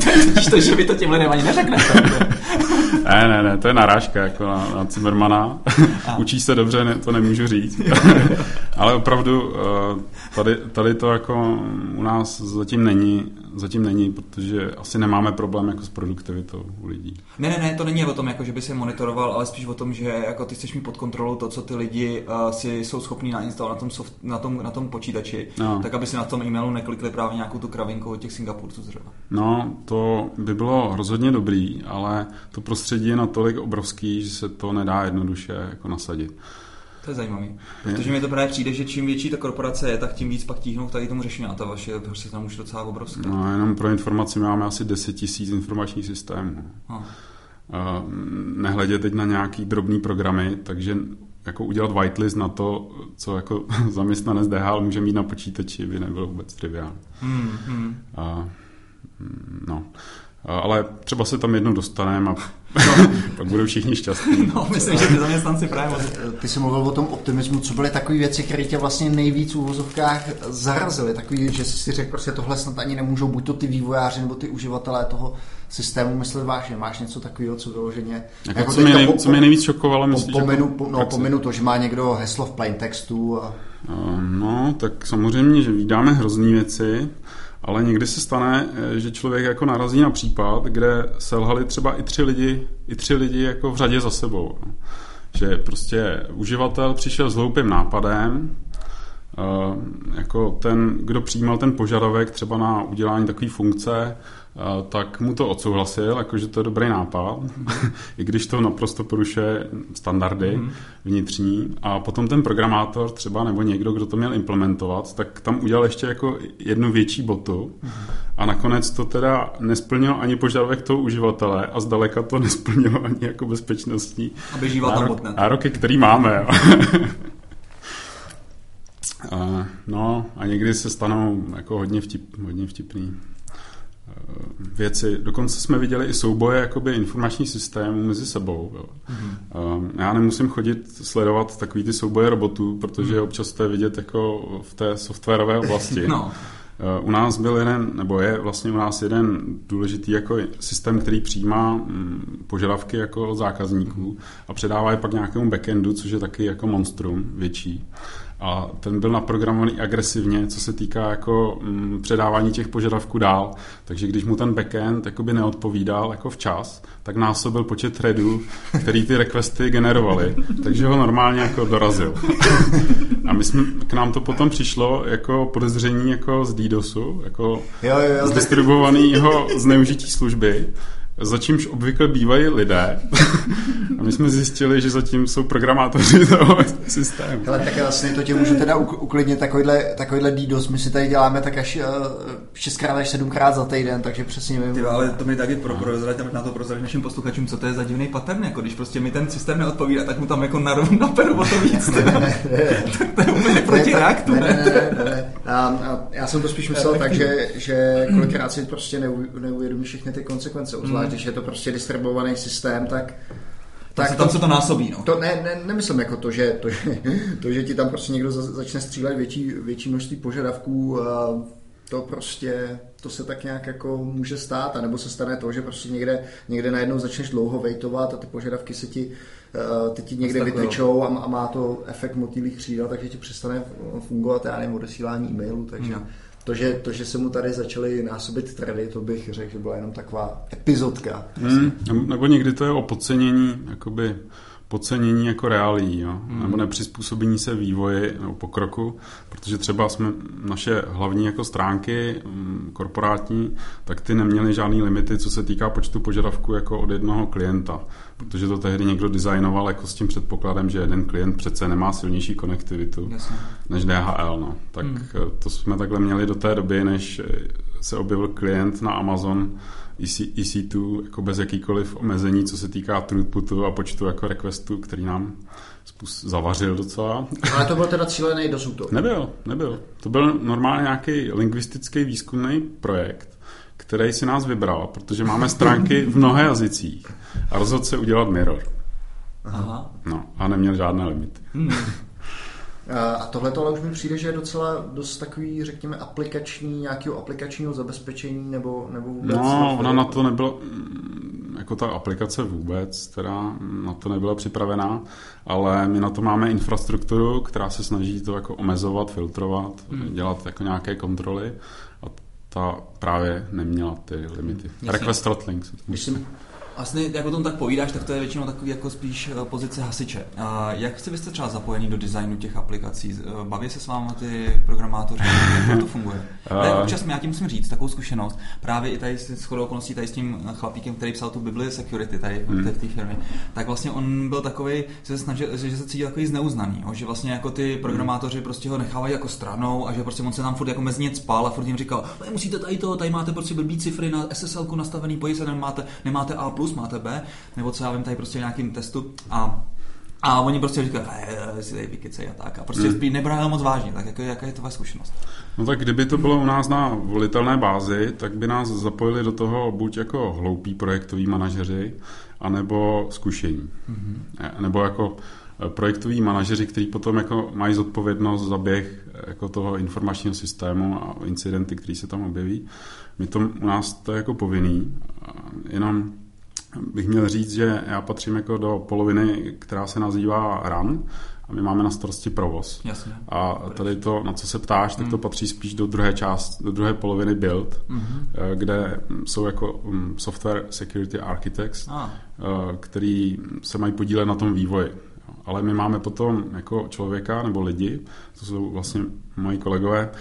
to je totiž to, že vy to těm lidem ani neřeknete. ne, ne, ne, to je narážka jako na, na Zimmermana. A. Učí se dobře, ne, to nemůžu říct. Ale opravdu eh, tady, tady to jako u nás zatím není, zatím není, protože asi nemáme problém jako s produktivitou u lidí. Ne, ne, ne, to není o tom, jako, že by si monitoroval, ale spíš o tom, že jako ty chceš mít pod kontrolou to, co ty lidi uh, si jsou schopní nainstalovat na tom, soft, na tom, na tom počítači, No. tak aby si na tom e-mailu neklikli právě nějakou tu kravinku od těch Singapurců třeba. No, to by bylo rozhodně dobrý, ale to prostředí je natolik obrovský, že se to nedá jednoduše jako nasadit. To je zajímavý. Protože mi to právě přijde, že čím větší ta korporace je, tak tím víc pak tíhnou tady tomu řešení a ta vaše prostě tam už docela obrovská. No, jenom pro informaci my máme asi 10 tisíc informačních systémů. No. A nehledě teď na nějaký drobný programy, takže jako udělat whitelist na to, co jako <laughs> zaměstnanec DHL může mít na počítači, by nebylo vůbec triviální. Hmm, hmm. A, mm, no. A, ale třeba se tam jednou dostaneme a <laughs> pak budou všichni šťastní. No, myslím, že ty zaměstnanci právě moc... Ty jsi mluvil o tom optimismu, co byly takové věci, které tě vlastně nejvíc v úvozovkách zarazily. Takový, že jsi si řekl, prostě tohle snad ani nemůžou buď to ty vývojáři nebo ty uživatelé toho systému myslet vážně. Máš něco takového, co vyloženě... Jako, co, mě nej, co mě nejvíc šokovalo, po, myslíš? pominu, jako po, no, pominu to, že má někdo heslo v plain textu a... A, No, tak samozřejmě, že vydáme hrozný věci, ale někdy se stane, eh, že člověk jako narazí na případ, kde selhali třeba i tři lidi, i tři lidi jako v řadě za sebou. Že prostě uživatel přišel s hloupým nápadem, eh, jako ten, kdo přijímal ten požadavek třeba na udělání takové funkce, tak mu to odsouhlasil, jakože to je dobrý nápad, <laughs> i když to naprosto porušuje standardy vnitřní. A potom ten programátor třeba, nebo někdo, kdo to měl implementovat, tak tam udělal ještě jako jednu větší botu a nakonec to teda nesplnilo ani požadavek toho uživatele a zdaleka to <laughs> nesplnilo ani jako bezpečnostní A běžíval tam botnet. nároky, který máme. <laughs> A, no a někdy se stanou jako hodně, vtip, hodně vtipný věci. Dokonce jsme viděli i souboje jakoby informační systémů mezi sebou. Jo. Mm-hmm. Já nemusím chodit sledovat takový ty souboje robotů, protože mm. občas to je vidět jako v té softwarové oblasti. <laughs> no. Eh, u nás byl jeden, nebo je vlastně u nás jeden důležitý jako systém, který přijímá mm, požadavky jako zákazníků a předává je pak nějakému backendu, což je taky jako monstrum větší a ten byl naprogramovaný agresivně, co se týká jako mm, předávání těch požadavků dál. Takže když mu ten backend jakoby neodpovídal jako včas, tak násobil počet threadů, který ty requesty generovaly, takže ho normálně jako dorazil. <laughs> a my jsme, k nám to potom přišlo jako podezření jako z DDoSu, jako jo, jo, jo, z distribuovaného zneužití služby za čímž obvykle bývají lidé. <laughs> A my jsme zjistili, že zatím jsou programátoři <laughs> toho systému. Ale tak vlastně to tě můžu teda uklidnit, takovýhle, takovýhle DDoS, my si tady děláme tak až 6 až 7 za týden, takže přesně vím. Ty, ale to mi taky pro, prozrať, na to prozrať našim posluchačům, co to je za divný pattern, jako když prostě mi ten systém neodpovídá, tak mu tam jako narovnu naperu o to víc. Ne, ne, ne, ne. tak to je úplně proti reaktu, ne? ne, ne, ne, ne. A, a já jsem to spíš myslel tak, že, že kolikrát si prostě neuvědomí všechny ty konsekvence, obzvlášť když je to prostě distribuovaný systém, tak tak tam, to, se to násobí, no. To ne, ne, nemyslím jako to, že, to, že, to, že ti tam prostě někdo začne střílet větší, větší množství požadavků, to prostě, to se tak nějak jako může stát, anebo se stane to, že prostě někde, někde najednou začneš dlouho vejtovat a ty požadavky se ti, ty ti někde vytečou a, a má to efekt motýlých křídel, takže ti přestane fungovat, já nevím, odesílání e-mailu, takže... No to, že, to, že se mu tady začaly násobit tredy, to bych řekl, že byla jenom taková epizodka. Hmm, nebo někdy to je o podcenění, jakoby podcenění jako reálí, jo? Hmm. nebo nepřizpůsobení se vývoji nebo pokroku, protože třeba jsme naše hlavní jako stránky mm, korporátní, tak ty neměly žádný limity, co se týká počtu požadavků jako od jednoho klienta, protože to tehdy někdo designoval jako s tím předpokladem, že jeden klient přece nemá silnější konektivitu Jasně. než DHL. No. Tak hmm. to jsme takhle měli do té doby, než se objevil klient na Amazon, EC, EC2 jako bez jakýkoliv omezení, co se týká throughputu a počtu jako requestů, který nám zavařil docela. Ale to byl teda cílený dosud? Nebyl, nebyl. To byl normálně nějaký lingvistický výzkumný projekt, který si nás vybral, protože máme stránky v mnoha jazycích a rozhodl se udělat mirror. Aha. No, a neměl žádné limity. Hmm. <laughs> A tohle ale už mi přijde, že je docela dost takový, řekněme, aplikační, nějakého aplikačního zabezpečení nebo, nebo vůbec? No, ona na to nebyla, mm, jako ta aplikace vůbec, teda na to nebyla připravená, ale my na to máme infrastrukturu, která se snaží to jako omezovat, filtrovat, hmm. dělat jako nějaké kontroly ta právě neměla ty limity. Request throttling. Když jsem, Vlastně, jak o tom tak povídáš, tak to je většinou takový jako spíš eh, pozice hasiče. A jak jste byste třeba zapojení do designu těch aplikací? Eh, baví se s vámi ty programátoři? Jak to funguje? <laughs> Ne, občas já tím musím říct takovou zkušenost. Právě i tady s chodou okolností tady s tím chlapíkem, který psal tu Bibli Security tady hmm. v té firmě, tak vlastně on byl takový, že se snažil, že se cítil takový zneuznaný, že vlastně jako ty programátoři prostě ho nechávají jako stranou a že prostě on se tam furt jako mezi ně spal a furt jim říkal, musíte tady to, tady máte prostě blbý cifry na SSL nastavený, pojď se nemáte, nemáte A+, máte B, nebo co já vím tady prostě nějakým testu a a oni prostě říkají, si tady vykycej a tak. A prostě hmm. nebrali moc vážně. Tak jako, jaká je to vaše zkušenost? No tak kdyby to bylo u nás na volitelné bázi, tak by nás zapojili do toho buď jako hloupí projektoví manažeři, anebo zkušení. Mm-hmm. Nebo jako eh, projektoví manažeři, kteří potom jako mají zodpovědnost za běh eh, jako toho informačního systému a incidenty, které se tam objeví. My to u nás to je jako povinný, jenom bych měl říct, že já patřím jako do poloviny, která se nazývá RAN a my máme na starosti provoz. Jasně. A tady to, na co se ptáš, tak to mm. patří spíš do druhé část, do druhé poloviny build, mm-hmm. kde jsou jako mm, software security architects, ah. který se mají podílet na tom vývoji. Ale my máme potom jako člověka nebo lidi, to jsou vlastně moji kolegové,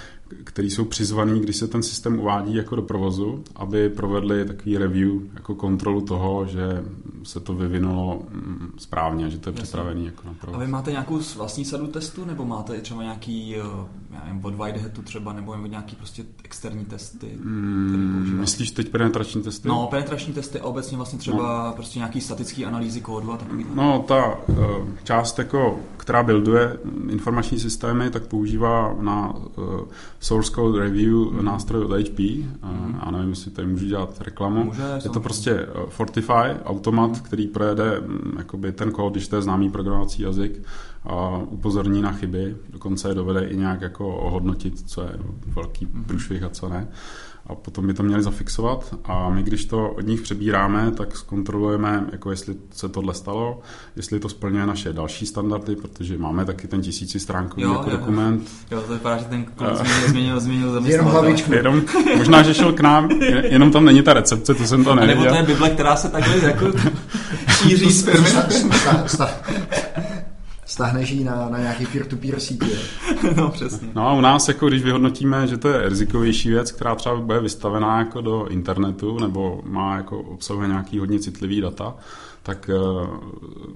který jsou přizvaný, když se ten systém uvádí jako do provozu, aby provedli takový review, jako kontrolu toho, že se to vyvinulo mm, správně, že to je Jasně. připravený jako na provoz. A vy máte nějakou vlastní sadu testů, nebo máte i třeba nějaký, eh, já nevím, od Whiteheadu třeba, nebo nějaký prostě externí testy, hmm, Myslíš teď penetrační testy? No, penetrační testy a obecně vlastně třeba no. prostě nějaký statický analýzy kódu a takový. No, ta uh, část, jako, která builduje informační systémy, tak používá na uh, source code review mm. nástroj od HP, mm. a nevím, jestli tady můžu dělat reklamu. Může, je to prostě Fortify, automat, mm. který projede mm, jakoby ten kód, když to je známý programovací jazyk, a upozorní na chyby, dokonce je dovede i nějak jako ohodnotit, co je velký mm. průšvih a co ne a potom by to měli zafixovat a my, když to od nich přebíráme, tak zkontrolujeme, jako jestli se tohle stalo, jestli to splňuje naše další standardy, protože máme taky ten tisíci stránkový jo, jako jo, dokument. Jo, to vypadá, že ten kluk změnil, změnil, změnil Jenom hlavičku. Jenom, možná, že šel k nám, jenom tam není ta recepce, to jsem to nevěděl. Nebo to je Bible, která se takhle jako <laughs> šíří z firmy stáhneš ji na, na nějaký peer-to-peer sítě. <laughs> no přesně. No a u nás, jako když vyhodnotíme, že to je rizikovější věc, která třeba bude vystavená jako do internetu, nebo má jako obsahuje nějaký hodně citlivý data, tak eh,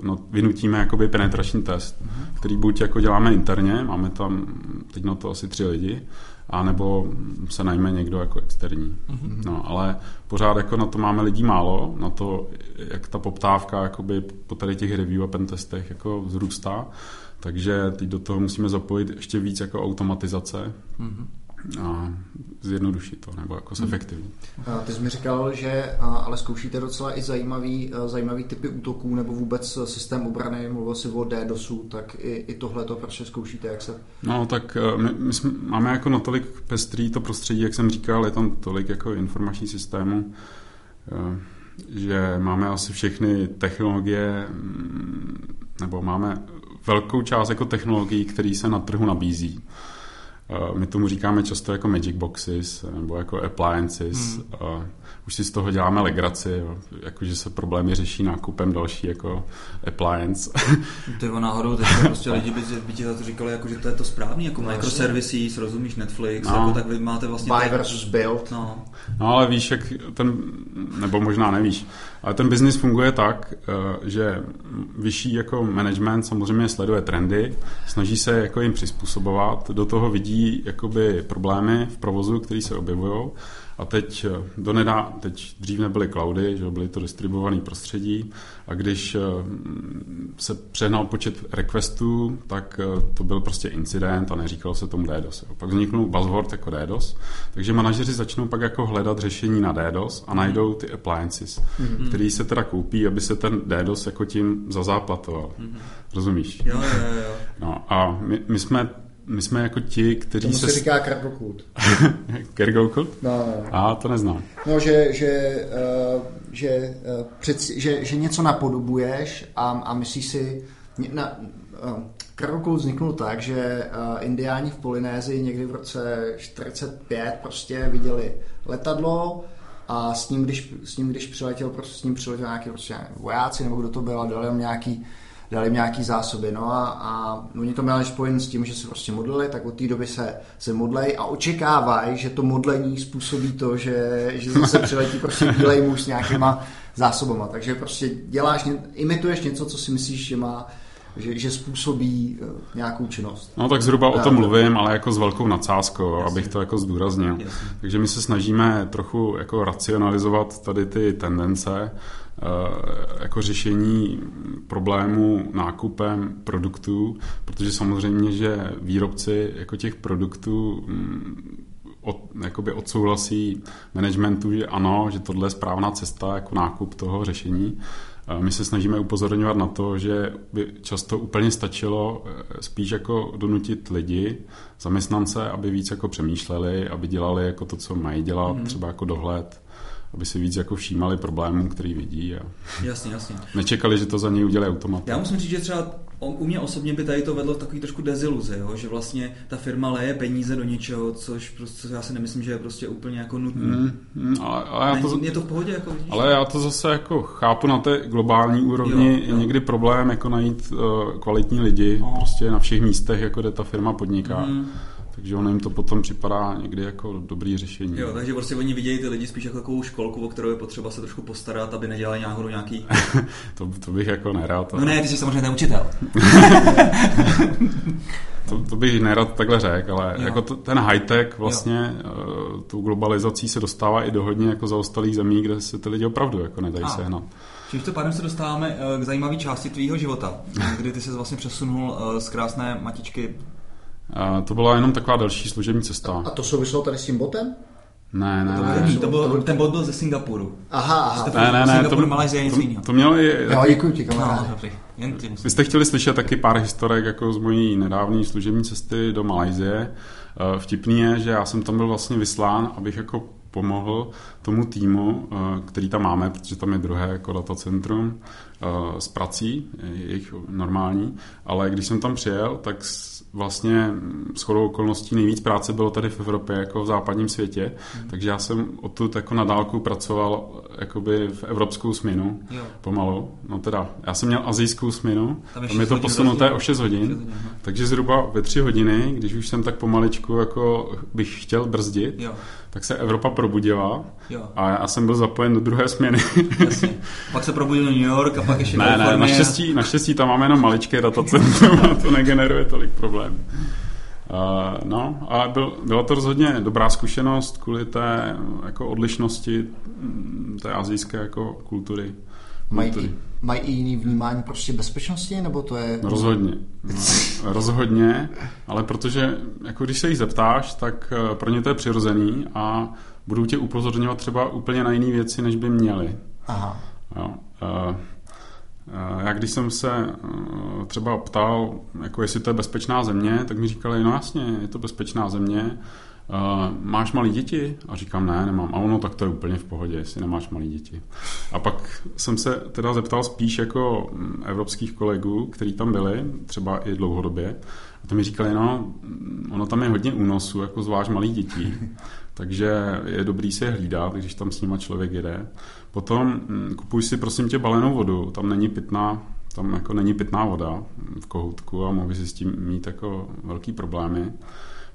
no, vynutíme jakoby penetrační test, mm-hmm. který buď jako děláme interně, máme tam teď na to asi tři lidi, a nebo se najme někdo jako externí. Mm-hmm. No, ale pořád jako na to máme lidí málo, na to, jak ta poptávka jakoby po tady těch review a pentestech jako vzrůstá, takže teď do toho musíme zapojit ještě víc jako automatizace. Mm-hmm a zjednodušit to, nebo jako zefektivní. Hmm. Ty jsi mi říkal, že ale zkoušíte docela i zajímavý, zajímavý typy útoků, nebo vůbec systém obrany, mluvil si o DDoSu, tak i, i tohle to prostě zkoušíte, jak se... No, tak e, my, my jsme, máme jako natolik pestrý to prostředí, jak jsem říkal, je tam tolik jako informační systémů, e, že máme asi všechny technologie, mm, nebo máme velkou část jako technologií, které se na trhu nabízí. Eh, my tomu říkáme často jako magic boxes nebo jako appliances. Hmm. Už si z toho děláme legraci, jakože se problémy řeší nákupem další jako appliance. <laughs> Ty o náhodou teď <laughs> prostě lidi by, by ti za to říkali, jako, že to je to správný, jako no, microservices, rozumíš Netflix, no. jako, tak vy máte vlastně... Buy versus build. No. no ale víš, jak ten, nebo možná nevíš, ale ten biznis funguje tak, eh, že vyšší jako management samozřejmě sleduje trendy, snaží se jako jim přizpůsobovat, do toho vidí jakoby problémy v provozu, které se objevují a teď, eh, do nedá, teď dřív nebyly cloudy, že byly to distribuované prostředí a když eh, se přehnal počet requestů, tak eh, to byl prostě incident a neříkalo se tomu DDoS. Pak vzniknul buzzword jako DDoS, takže manažeři začnou pak jako hledat řešení na DDoS a najdou ty appliances, mm-hmm. který se teda koupí, aby se ten DDoS jako tím zazáplatoval. Mm-hmm. Rozumíš? Jo, jo, jo. No a my, my jsme my jsme jako ti, kteří Tomu se... se říká Kergokult. Kergokult? <laughs> No, no. A to neznám. No, že, že, uh, že, uh, před, že, že něco napodobuješ a, a myslíš si... Na, uh, Kergokult vzniknul tak, že uh, indiáni v Polynézii někdy v roce 45 prostě viděli letadlo a s ním, když, s ním, když přiletěl, prostě s ním přiletěl nějaký prostě vojáci, nebo kdo to byl a dali nějaký dali jim nějaký zásoby. No a, a oni to měli spojen s tím, že se prostě modlili, tak od té doby se, se modlej a očekávají, že to modlení způsobí to, že, že zase <laughs> přiletí prostě bílej muž s nějakýma zásobama. Takže prostě děláš, imituješ něco, co si myslíš, že má že, že způsobí uh, nějakou činnost. No tak zhruba o tom mluvím, ale jako s velkou nadsázkou, Jasně. abych to jako zdůraznil. Jasně. Takže my se snažíme trochu jako racionalizovat tady ty tendence, Eh, jako řešení problému nákupem produktů, protože samozřejmě, že výrobci jako těch produktů mm, od, jakoby odsouhlasí managementu, že ano, že tohle je správná cesta jako nákup toho řešení. Eh, my se snažíme upozorňovat na to, že by často úplně stačilo eh, spíš jako donutit lidi, zaměstnance, aby víc jako přemýšleli, aby dělali jako to, co mají dělat, mm. třeba jako dohled aby si víc jako všímali problémů, který vidí a jasně, jasně. nečekali, že to za něj udělají automat. Já musím říct, že třeba u mě osobně by tady to vedlo v takový trošku deziluze, jo? že vlastně ta firma leje peníze do něčeho, což prostě já si nemyslím, že je prostě úplně jako nutné. Mm, mm, ale, ale já to, je to v pohodě, jako vidíš? Ale já to zase jako chápu na té globální úrovni, jo, jo. někdy problém jako najít uh, kvalitní lidi, oh. prostě na všech místech, jako kde ta firma podniká. Mm. Takže ono jim to potom připadá někdy jako dobrý řešení. Jo, takže prostě oni vidějí ty lidi spíš jako takovou školku, o kterou je potřeba se trošku postarat, aby nedělali náhodou nějaký... <laughs> to, to bych jako nerad. Ale... No ne, ty jsi samozřejmě ten učitel. <laughs> to, to bych nerad takhle řekl, ale jo. jako to, ten high-tech vlastně jo. uh, tou globalizací se dostává i do hodně jako zaostalých zemí, kde se ty lidi opravdu jako nedají sehnat. Čímž to pádem se dostáváme uh, k zajímavé části tvýho života, <laughs> kdy ty se vlastně přesunul uh, z krásné matičky A to byla jenom taková další služební cesta. A to souvislo tady s tím botem? Ne, ne, To ne. není, to byl, ten bod byl ze Singapuru. Aha, aha. Ne, ne, ne, to, něco to, jiného. to mělo i... Jo, děkuji ti, No. Jen ty musím. Vy jste chtěli slyšet taky pár historek jako z mojí nedávné služební cesty do Malajzie. Eh, Vtipný je, že já jsem tam byl vlastně vyslán, abych jako pomohl tomu týmu, eh, který tam máme, protože tam je druhé jako datacentrum s prací, jejich normální, ale když jsem tam přijel, tak vlastně s chodou okolností nejvíc práce bylo tady v Evropě, jako v západním světě, takže já jsem odtud jako na dálku pracoval jakoby v evropskou směnu, Jo. pomalu. No teda, já jsem měl azijskou směnu, Tam tam je to posunuté o 6 hodin, Šest hodin, aha. takže zhruba ve 3 hodiny, když už jsem tak pomaličku jako bych chtěl brzdit, Jo, tak se Evropa probudila jo, a já jsem byl zapojen do druhé směny. jasně. Pak se probudil New York a pak ještě ne, ne, naštěstí, naštěstí tam máme jenom maličké datacentrum a to negeneruje tolik problémů. Uh, no a byl, byla to rozhodně dobrá zkušenost kvůli té jako odlišnosti mm, té azijské jako kultury. Mají, kultury. i- mají i jiný vnímání prostě bezpečnosti, nebo to je... Rozhodně. No, rozhodně, ale protože jako když se jich zeptáš, tak eh, pro ně to je přirozený a budou tě upozorňovat třeba úplně na jiné věci, než by měli. Aha. Jo. eh, eh, Já když jsem se třeba ptal, jako jestli to je bezpečná země, tak mi říkali, no jasně, je to bezpečná země, Uh, máš malé děti? A říkám, ne, nemám. A ono, tak to je úplně v pohodě, jestli nemáš malé děti. A pak jsem se teda zeptal spíš jako mm, evropských kolegů, kteří tam byli, třeba i dlouhodobě. A to mi říkali, no, mm, ono tam je hodně únosů, jako zvlášť malých dětí. <laughs> Takže je dobrý si je hlídat, když tam s nima člověk jede. Potom mm, kupuj si prosím tě balenou vodu, tam není pitná, tam jako není pitná voda v kohoutku a mohl si s tím mít jako velký problémy.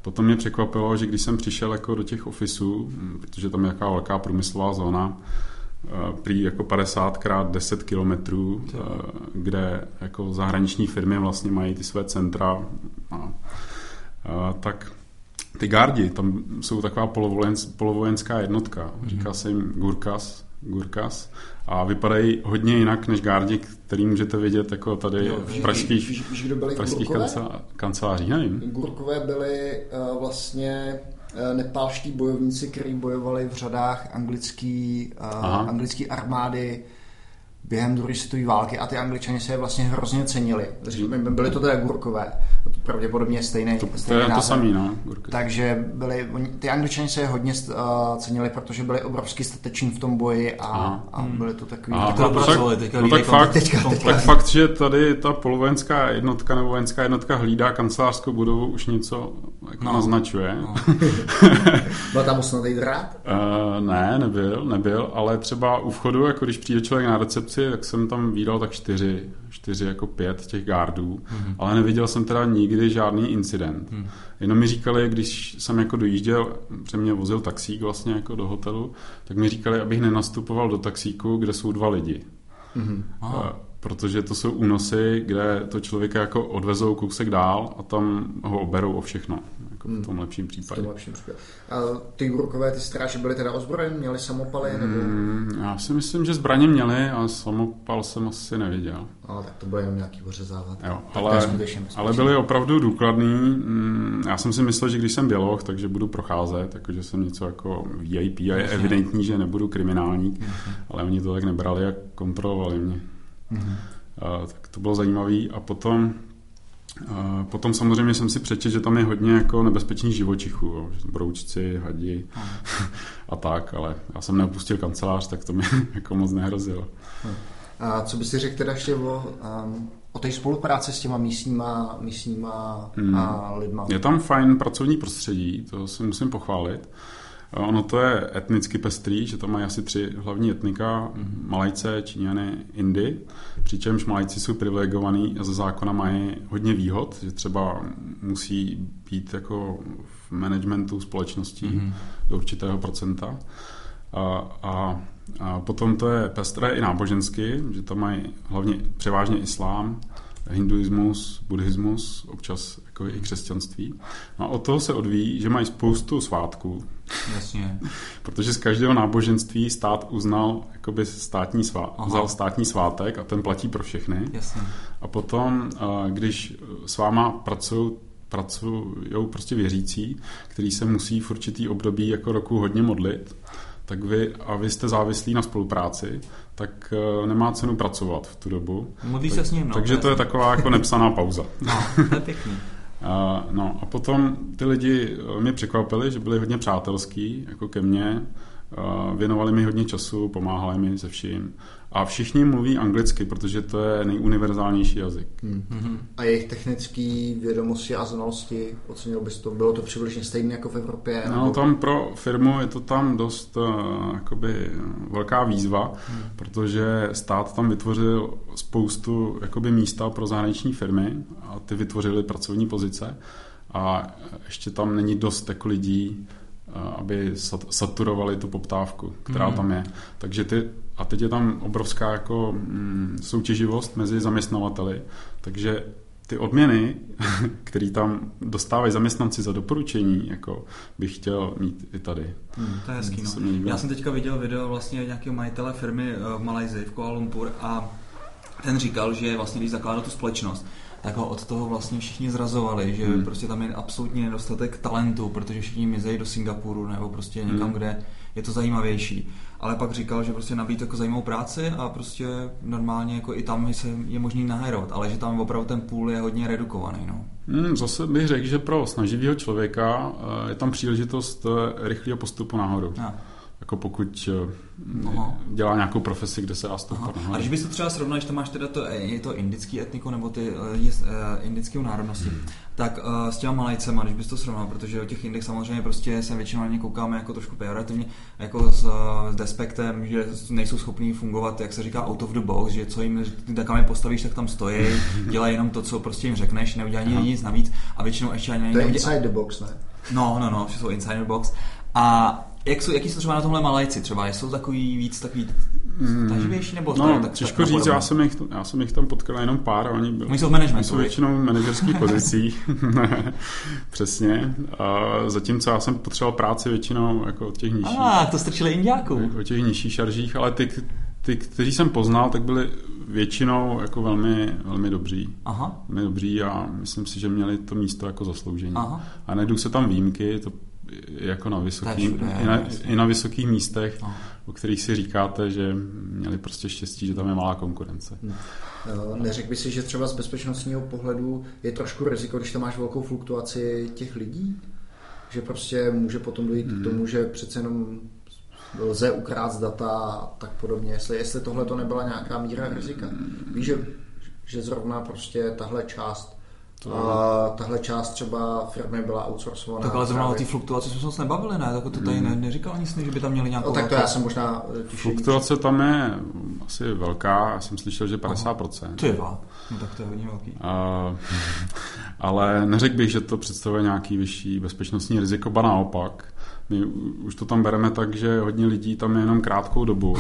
Potom mě překvapilo, že když jsem přišel jako do těch ofisů, mm, protože tam je jaká velká průmyslová zóna, eh, prý jako 50 krát 10 kilometrů, eh, kde jako zahraniční firmy vlastně mají ty své centra, a, a, tak ty gardi, tam jsou taková polovojens, polovojenská jednotka, říká se jim Gurkas, Gurkas a vypadají hodně jinak než gardi, který můžete vidět jako tady Jo, v pražských, Víš, víš kdo byli pražských Gurkové? kancelá, kancelářích, nevím. Gurkové byli uh, vlastně uh, nepálští bojovníci, kteří bojovali v řadách anglický, uh, anglický armády během druhé světové války a ty angličani se je vlastně hrozně cenili. Byli to teda Gurkové, pravděpodobně stejný, To, to stejný je to samý, no. Gurky. Takže byli, oni- ty angličani se je hodně uh, cenili, protože byli obrovsky stateční v tom boji a, a byli to takový... Aha, to no, tak, teďka no, tak, fakt, teďka- no, teďka- tak fakt, že tady ta polovojenská jednotka nebo vojenská jednotka hlídá kancelářskou budovu, už něco jako No. naznačuje. No. <laughs> Byl tam osnatý drát? Uh, ne, nebyl, nebyl, ale třeba u vchodu, jako když přijde člověk na recepci, tak jsem tam výdal tak čtyři, čtyři jako pět těch gardů, mm-hmm. ale neviděl jsem teda nikdy žádný incident. Mm. Jenom mi říkali, když jsem jako dojížděl, pře mě vozil taxík vlastně jako do hotelu, tak mi říkali, abych nenastupoval do taxíku, kde jsou dva lidi. Aha. Protože to jsou únosy, kde to člověka jako odvezou kousek dál a tam ho oberou o všechno. Jako v tom lepším V případě. tom lepším případě. A ty Gurkové, ty stráže byly teda ozbrojeny, měli samopaly, nebo... Mm, já si myslím, že zbraně měli, ale samopal jsem asi neviděl. Ale tak to bylo jenom nějaký ořezávat. Jo, ale, ale byli opravdu důkladný. Mm, Já jsem si myslel, že když jsem běloch, takže budu procházet, jako že jsem něco jako VIP a je evidentní, že nebudu kriminálník, ale oni to tak nebrali a kontrolovali mě. Mhm. A, tak to bylo zajímavé. A potom, a potom samozřejmě jsem si přečetl, že tam je hodně jako nebezpečných živočichů, jo, broučci, hadi <laughs> a tak, ale já jsem neopustil kancelář, tak to mi <laughs> jako moc nehrozilo. A co bys si řekl teda ještě o, um, o té spolupráci s těma místníma, místníma Hmm. a lidma? Je tam fajn pracovní prostředí, to si musím pochválit. A Ono to je etnicky pestrý, že tam mají asi tři hlavní etnika, Malajce, Číňany, Indy, přičemž Malajci jsou privilegovaní a ze zákona mají hodně výhod, že třeba musí být jako v managementu společností Mhm. do určitého procenta. A, a, a potom to je pestré i nábožensky, že tam mají hlavně převážně islám, hinduismus, buddhismus, občas jako i křesťanství. No a od toho se odvíjí, že mají spoustu svátků, Jasně. protože z každého náboženství stát uznal jakoby státní, svá, vzal státní svátek a ten platí pro všechny. Jasně. A potom, eh, když s váma pracují pracují prostě věřící, který se musí v určitý období jako roku hodně modlit, tak vy, a vy jste závislí na spolupráci, tak uh, nemá cenu pracovat v tu dobu. Modlí tak, se s ním, no. Takže to je taková jako nepsaná pauza. No, to je pěkný. <laughs> A, no a potom ty lidi mě překvapili, že byli hodně přátelský jako ke mně, věnovali mi hodně času, pomáhali mi se vším. A všichni mluví anglicky, protože to je nejuniverzálnější jazyk. Mm-hmm. A jejich technické vědomosti a znalosti, ocenil bys to? Bylo to přibližně stejné jako v Evropě? No, nebo... tam pro firmu je to tam dost uh, jakoby, velká výzva, mm. protože stát tam vytvořil spoustu jakoby, místa pro zahraniční firmy a ty vytvořili pracovní pozice a ještě tam není dost jako lidí, aby saturovali tu poptávku, která mm. tam je. Takže ty, a teď je tam obrovská jako mm, soutěživost mezi zaměstnavateli, takže ty odměny, <laughs> které tam dostávají zaměstnanci za doporučení, jako bych chtěl mít i tady. Hmm, to je hezký, no. Já jsem teďka viděl video vlastně nějakého majitele firmy eh, v Malajzi, v Kuala Lumpur a ten říkal, že vlastně když zakládal tu společnost, tak ho od toho vlastně všichni zrazovali, že hmm. prostě tam je absolutně nedostatek talentu, protože všichni mizejí do Singapuru nebo prostě někam, hmm. kde je to zajímavější. Ale pak říkal, že prostě nabít jako zajímavou práci a prostě normálně jako i tam se je možný nahajrovat, ale že tam opravdu ten půl je hodně redukovaný. No. Hmm, zase bych řekl, že pro snaživého člověka eh, je tam příležitost eh, rychlého postupu nahoru. Ja jako pokud eh, Aha. dělá nějakou profesi, kde se dá stoupat A když bys to třeba srovnal, že tam máš teda to, je to indický etniko nebo ty je, uh, indické národnosti, hmm. tak uh, s těma Malajcema, když bys to srovnal, protože o těch indech samozřejmě prostě se většinou na ně koukáme jako trošku pejorativně, jako s, s despektem, že nejsou schopní fungovat, jak se říká, out of the box, že co jim, tak kam je postavíš, tak tam stojí, <laughs> dělají jenom to, co prostě jim řekneš, neudělají nic navíc a většinou ještě ani To je inside the box, ne? No, no, no, jsou inside the box. A jak jsou, jaký jsou třeba na tomhle Malajci třeba? Jsou takový víc takový taživější nebo no, tak, těžko říct, já jsem, jich, já jsem jich tam potkal jenom pár a oni, oni jsou v managementu, jsou většinou v manažerských <laughs> pozicích, <laughs> přesně. A zatímco já jsem potřeboval práci většinou jako od těch nižších. A, to strčili indiáků. O těch nižších šaržích, ale ty, ty, kteří jsem poznal, tak byli většinou jako velmi, velmi dobří. Aha. Velmi dobří a myslím si, že měli to místo jako zasloužení. Aha. A najdou se tam výjimky, to jako na vysoký, všude, i, na, i na vysokých místech, no. o kterých si říkáte, že měli prostě štěstí, že tam je malá konkurence. Hmm. Neřekl by si, že třeba z bezpečnostního pohledu je trošku riziko, když tam máš velkou fluktuaci těch lidí? Že prostě může potom dojít hmm. k tomu, že přece jenom lze ukrást data a tak podobně. Jestli, jestli tohle to nebyla nějaká míra rizika. Víš, že, že zrovna prostě tahle část to... A tahle část třeba firmy byla outsourcovaná. Tak ale zrovna o té fluktuaci jsme se nebavili, ne? Tak to tady hmm. neříkal nic, že by tam měli nějakou... No, tak to já jsem možná... Eh, Fluktuace tam je asi velká, já jsem slyšel, že 50%. To je no tak to je hodně velký. A, <laughs> ale neřekl bych, že to představuje nějaký vyšší bezpečnostní riziko, ba naopak. My už to tam bereme tak, že hodně lidí tam je jenom krátkou dobu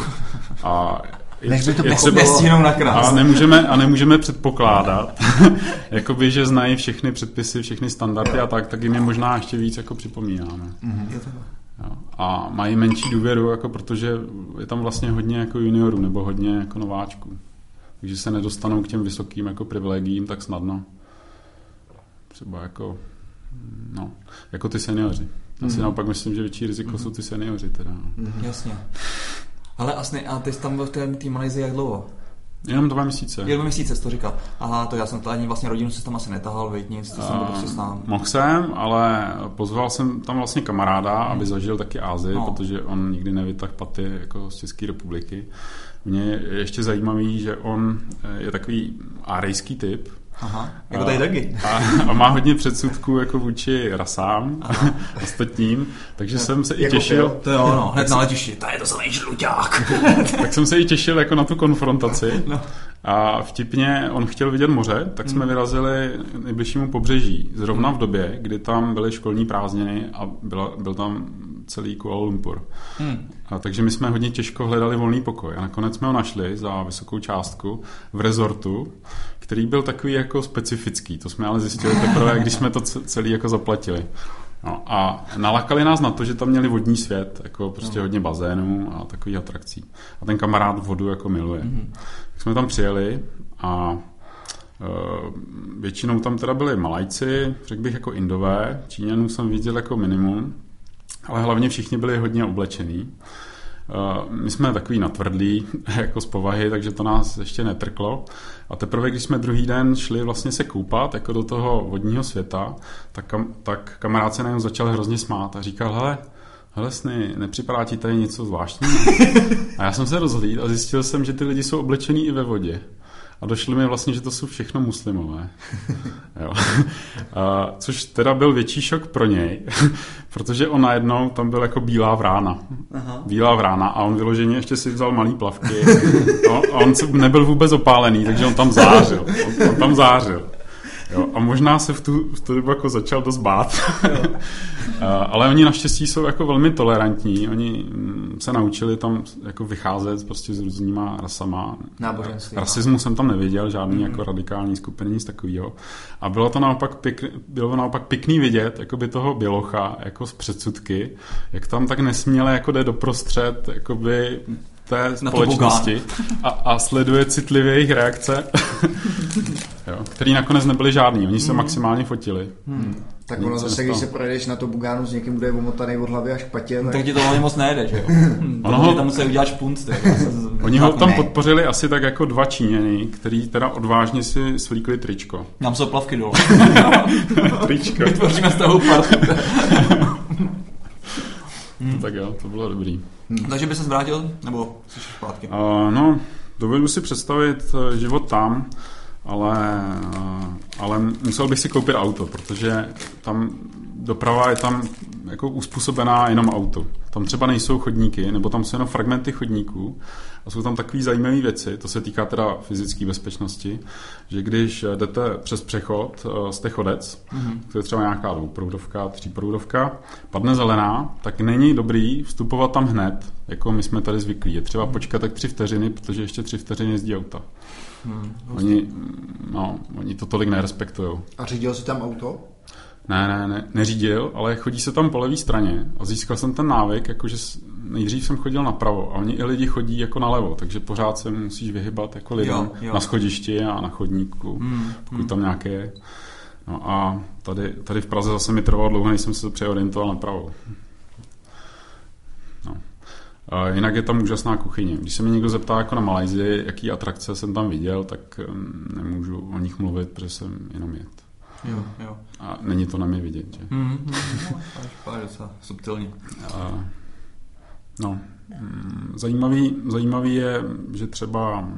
a než by to třeba, na A nemůžeme, a nemůžeme předpokládat, <laughs> jakoby, že znají všechny předpisy, všechny standardy a tak, tak jim je možná ještě víc jako připomínáme. Mm-hmm. Jo. A mají menší důvěru, jako protože je tam vlastně hodně jako juniorů nebo hodně jako nováčků. Takže se nedostanou k těm vysokým jako privilegiím tak snadno. Třeba jako, no, jako ty seniori. Já si mm-hmm. naopak myslím, že větší riziko mm-hmm. jsou ty seniori teda. Mm-hmm. Jasně. Ale asně, a ty jsi tam byl v té, té jak dlouho? Jenom dva měsíce. Jenom dva měsíce jsi to říkal. Aha, to já jsem to ani vlastně rodinu si tam asi netahal, veď nic, to jsem to prostě sám. Mohl jsem, ale pozval jsem tam vlastně kamaráda, hmm. aby zažil taky Ázii, no. protože on nikdy nevytah paty jako z České republiky. Mně je ještě zajímavý, že on je takový árejský typ, Aha, jako tady taky. A, a má hodně předsudků jako vůči rasám a ostatním, takže no, jsem se jako i těšil. To jo, no, hned na letišti, to je to samý žluťák. <laughs> tak jsem se i těšil jako na tu konfrontaci. No. A vtipně, on chtěl vidět moře, tak jsme hmm. vyrazili nejbližšímu pobřeží. Zrovna v době, kdy tam byly školní prázdniny a byla, byl tam celý Kuala Lumpur. Hmm. A takže my jsme hodně těžko hledali volný pokoj a nakonec jsme ho našli za vysokou částku v rezortu, který byl takový jako specifický. To jsme ale zjistili teprve, když jsme to celý jako zaplatili. No, a nalakali nás na to, že tam měli vodní svět, jako prostě no. hodně bazénů a takových atrakcí. A ten kamarád vodu jako miluje. Mm-hmm. Tak jsme tam přijeli a uh, většinou tam teda byli Malajci, řekl bych jako Indové, Číňanů jsem viděl jako minimum, ale hlavně všichni byli hodně oblečení. My jsme takový natvrdlí <laughs> jako z povahy, takže to nás ještě netrklo. A teprve, když jsme druhý den šli vlastně se koupat jako do toho vodního světa, tak, kam, tak kamarád se najednou začal hrozně smát a říkal, hele, hele sny, nepřipadá ti tady něco zvláštního? <laughs> A já jsem se rozhlídl a zjistil jsem, že ty lidi jsou oblečení i ve vodě. A došlo mi vlastně, že to jsou všechno muslimové. <laughs> jo. A, což teda byl větší šok pro něj, <laughs> protože on najednou tam byl jako bílá vrána. Aha. Bílá vrána a on vyloženě ještě si vzal malý plavky. <laughs> a on nebyl vůbec opálený, takže on tam zářil. On, on tam zářil. Jo, a možná se v tu, v tu dobu jako začal dost bát. <laughs> Ale oni naštěstí jsou jako velmi tolerantní. Oni mm, se naučili tam jako vycházet prostě s různýma rasama. Náboženství. Rasismu no. jsem tam neviděl, žádný mm. jako radikální skupiny, nic takového. A bylo to naopak, pěk, bylo naopak pěkný vidět, jako by toho Bělocha, jako z předsudky, jak tam tak nesměle jako jde doprostřed, jako té společnosti <laughs> a, a sleduje citlivě jejich reakce, <laughs> jo, který nakonec nebyly žádný, oni se hmm. maximálně fotili. Hmm. Tak ono zase, když se projedeš na to bugánu s někým, kdo je omotaný od hlavy až patě, tak... tak ti to hlavně moc nejde, že jo? <laughs> ono ho... tam musí udělat špunt. Oni ho tam ne. podpořili asi tak jako dva Číňany, který teda odvážně si svlíkli tričko. Nám jsou plavky dole. tričko. Vytvoříme z toho partu. Hmm. Tak jo, to bylo dobrý. Hmm. Takže by se zvrátil, nebo jsi zpátky? Uh, no, dovedu si představit eh, život tam, ale, uh, ale musel bych si koupit auto, protože tam doprava je tam jako uspůsobená jenom auto. Tam třeba nejsou chodníky, nebo tam jsou jenom fragmenty chodníků a jsou tam takové zajímavé věci, to se týká teda fyzické bezpečnosti, že když jdete přes přechod, eh, jste chodec, mm-hmm. to je třeba nějaká dvouproudovka, tříproudovka, padne zelená, tak není dobrý vstupovat tam hned, jako my jsme tady zvyklí. Je třeba počkat tak tři vteřiny, protože ještě tři vteřiny jezdí auta. Hmm, oni, no, oni to tolik nerespektují. A řídil si tam auto? Ne, ne, ne, neřídil, ale chodí se tam po levé straně a získal jsem ten návyk, jakože nejdřív jsem chodil napravo a oni i lidi chodí jako nalevo, takže pořád se musíš vyhybat jako lidem jo, jo. na schodišti a na chodníku, hmm, pokud hmm. tam nějaké je. No a tady, tady v Praze zase mi trvalo dlouho, než jsem se přeorientoval napravo. No. A jinak je tam úžasná kuchyně. Když se mi někdo zeptá jako na Malajzii, jaký atrakce jsem tam viděl, tak nemůžu o nich mluvit, protože jsem jenom jet. Jo, jo. A není to na mě vidět, že? Mm, no, docela subtilně. A, no, zajímavý, zajímavý je, že třeba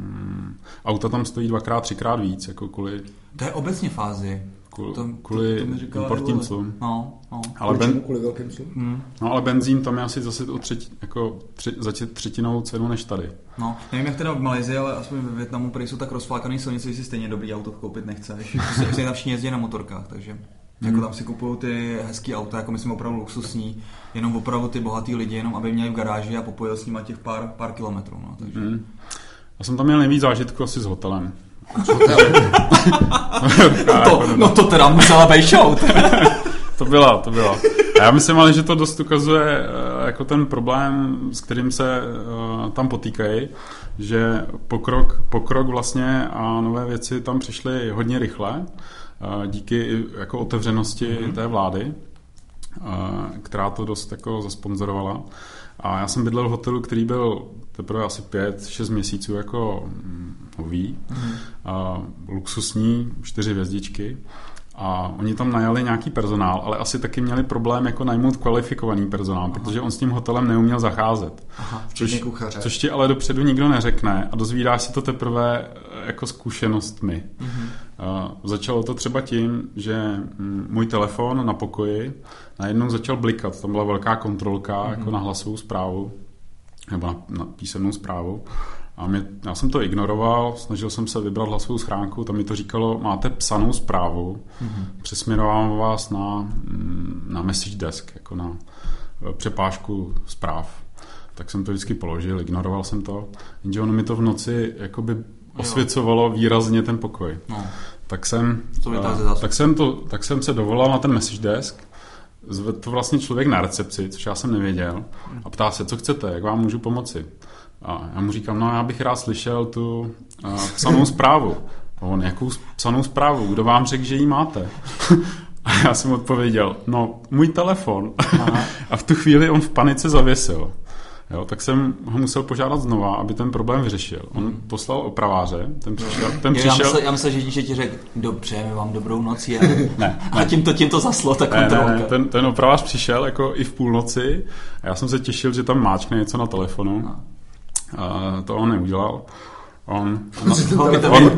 auta tam stojí dvakrát, třikrát víc, jako kvůli... To je obecně fázi. Kvůli, to, kvůli to, to importním clům. No, no. Ale, ben, kvůli velkým hmm. no, ale benzín tam je asi zase o třetí, jako tři, za třetinou cenu než tady. No, nevím jak teda v Malajzii, ale aspoň ve Větnamu, prý jsou tak rozflákaný silnice, že si stejně dobrý auto koupit nechceš. <laughs> Prostě tam všichni jezdí na motorkách, takže jako hmm. tam si kupují ty hezký auta, jako myslím opravdu luxusní, jenom opravdu ty bohatý lidi, jenom aby měli v garáži a popojil s nimi těch pár, pár kilometrů. No, takže. Hmm. Já jsem tam měl nejvíc zážitku asi s hotelem. To, no to teda musela být show. <laughs> to byla, to byla. A já myslím ale, že to dost ukazuje eh, jako ten problém, s kterým se uh, tam potýkají, že pokrok, pokrok vlastně a nové věci tam přišly hodně rychle, uh, díky jako otevřenosti mm-hmm. té vlády, uh, která to dost jako zasponzorovala. A já jsem bydlel v hotelu, který byl teprve asi pět, šest měsíců jako mm, nový, mm. a luxusní, čtyři hvězdičky. A oni tam najali nějaký personál, ale asi taky měli problém jako najmout kvalifikovaný personál, Aha. protože on s tím hotelem neuměl zacházet. Aha, což, což ti ale dopředu nikdo neřekne a dozvídáš si to teprve eh, jako zkušenostmi. Mm-hmm. Uh, začalo to třeba tím, že mm, můj telefon na pokoji najednou začal blikat. Tam byla velká kontrolka mm-hmm. jako na hlasovou zprávu nebo na, na písemnou zprávu. A mě, já jsem to ignoroval, snažil jsem se vybrat hlasovou schránku, tam mi to říkalo, máte psanou zprávu, mm-hmm. přesměrovám vás na, mm, na message desk, jako na e, přepážku zpráv. Tak jsem to vždycky položil, ignoroval jsem to, jenže ono mi to v noci jakoby osvěcovalo výrazně ten pokoj. No. Tak jsem, to tak, jsem to, tak jsem se dovolal na ten message desk, zve to vlastně člověk na recepci, což já jsem nevěděl, a ptá se, co chcete, jak vám můžu pomoci. A já mu říkám, no já bych rád slyšel tu uh, psanou zprávu. A on, jakou psanou zprávu, kdo vám řekl, že ji máte? <laughs> A já jsem odpověděl, no, můj telefon. Aha. <laughs> A v tu chvíli on v panice zavěsil. Jo, tak jsem ho musel požádat znova, aby ten problém vyřešil. On hmm. poslal opraváře, ten přišel. Ten jo, přišel... Já myslel, já myslel že, ti řekl, dobře, my vám dobrou noc. A, <laughs> ne, a tím to, tím to zaslo, ta kontrolka. Ne, ne, ten, ten opravář přišel jako i v půlnoci a já jsem se těšil, že tam máčkne něco na telefonu. No. A to on neudělal. On, <laughs> on, on, <laughs> on,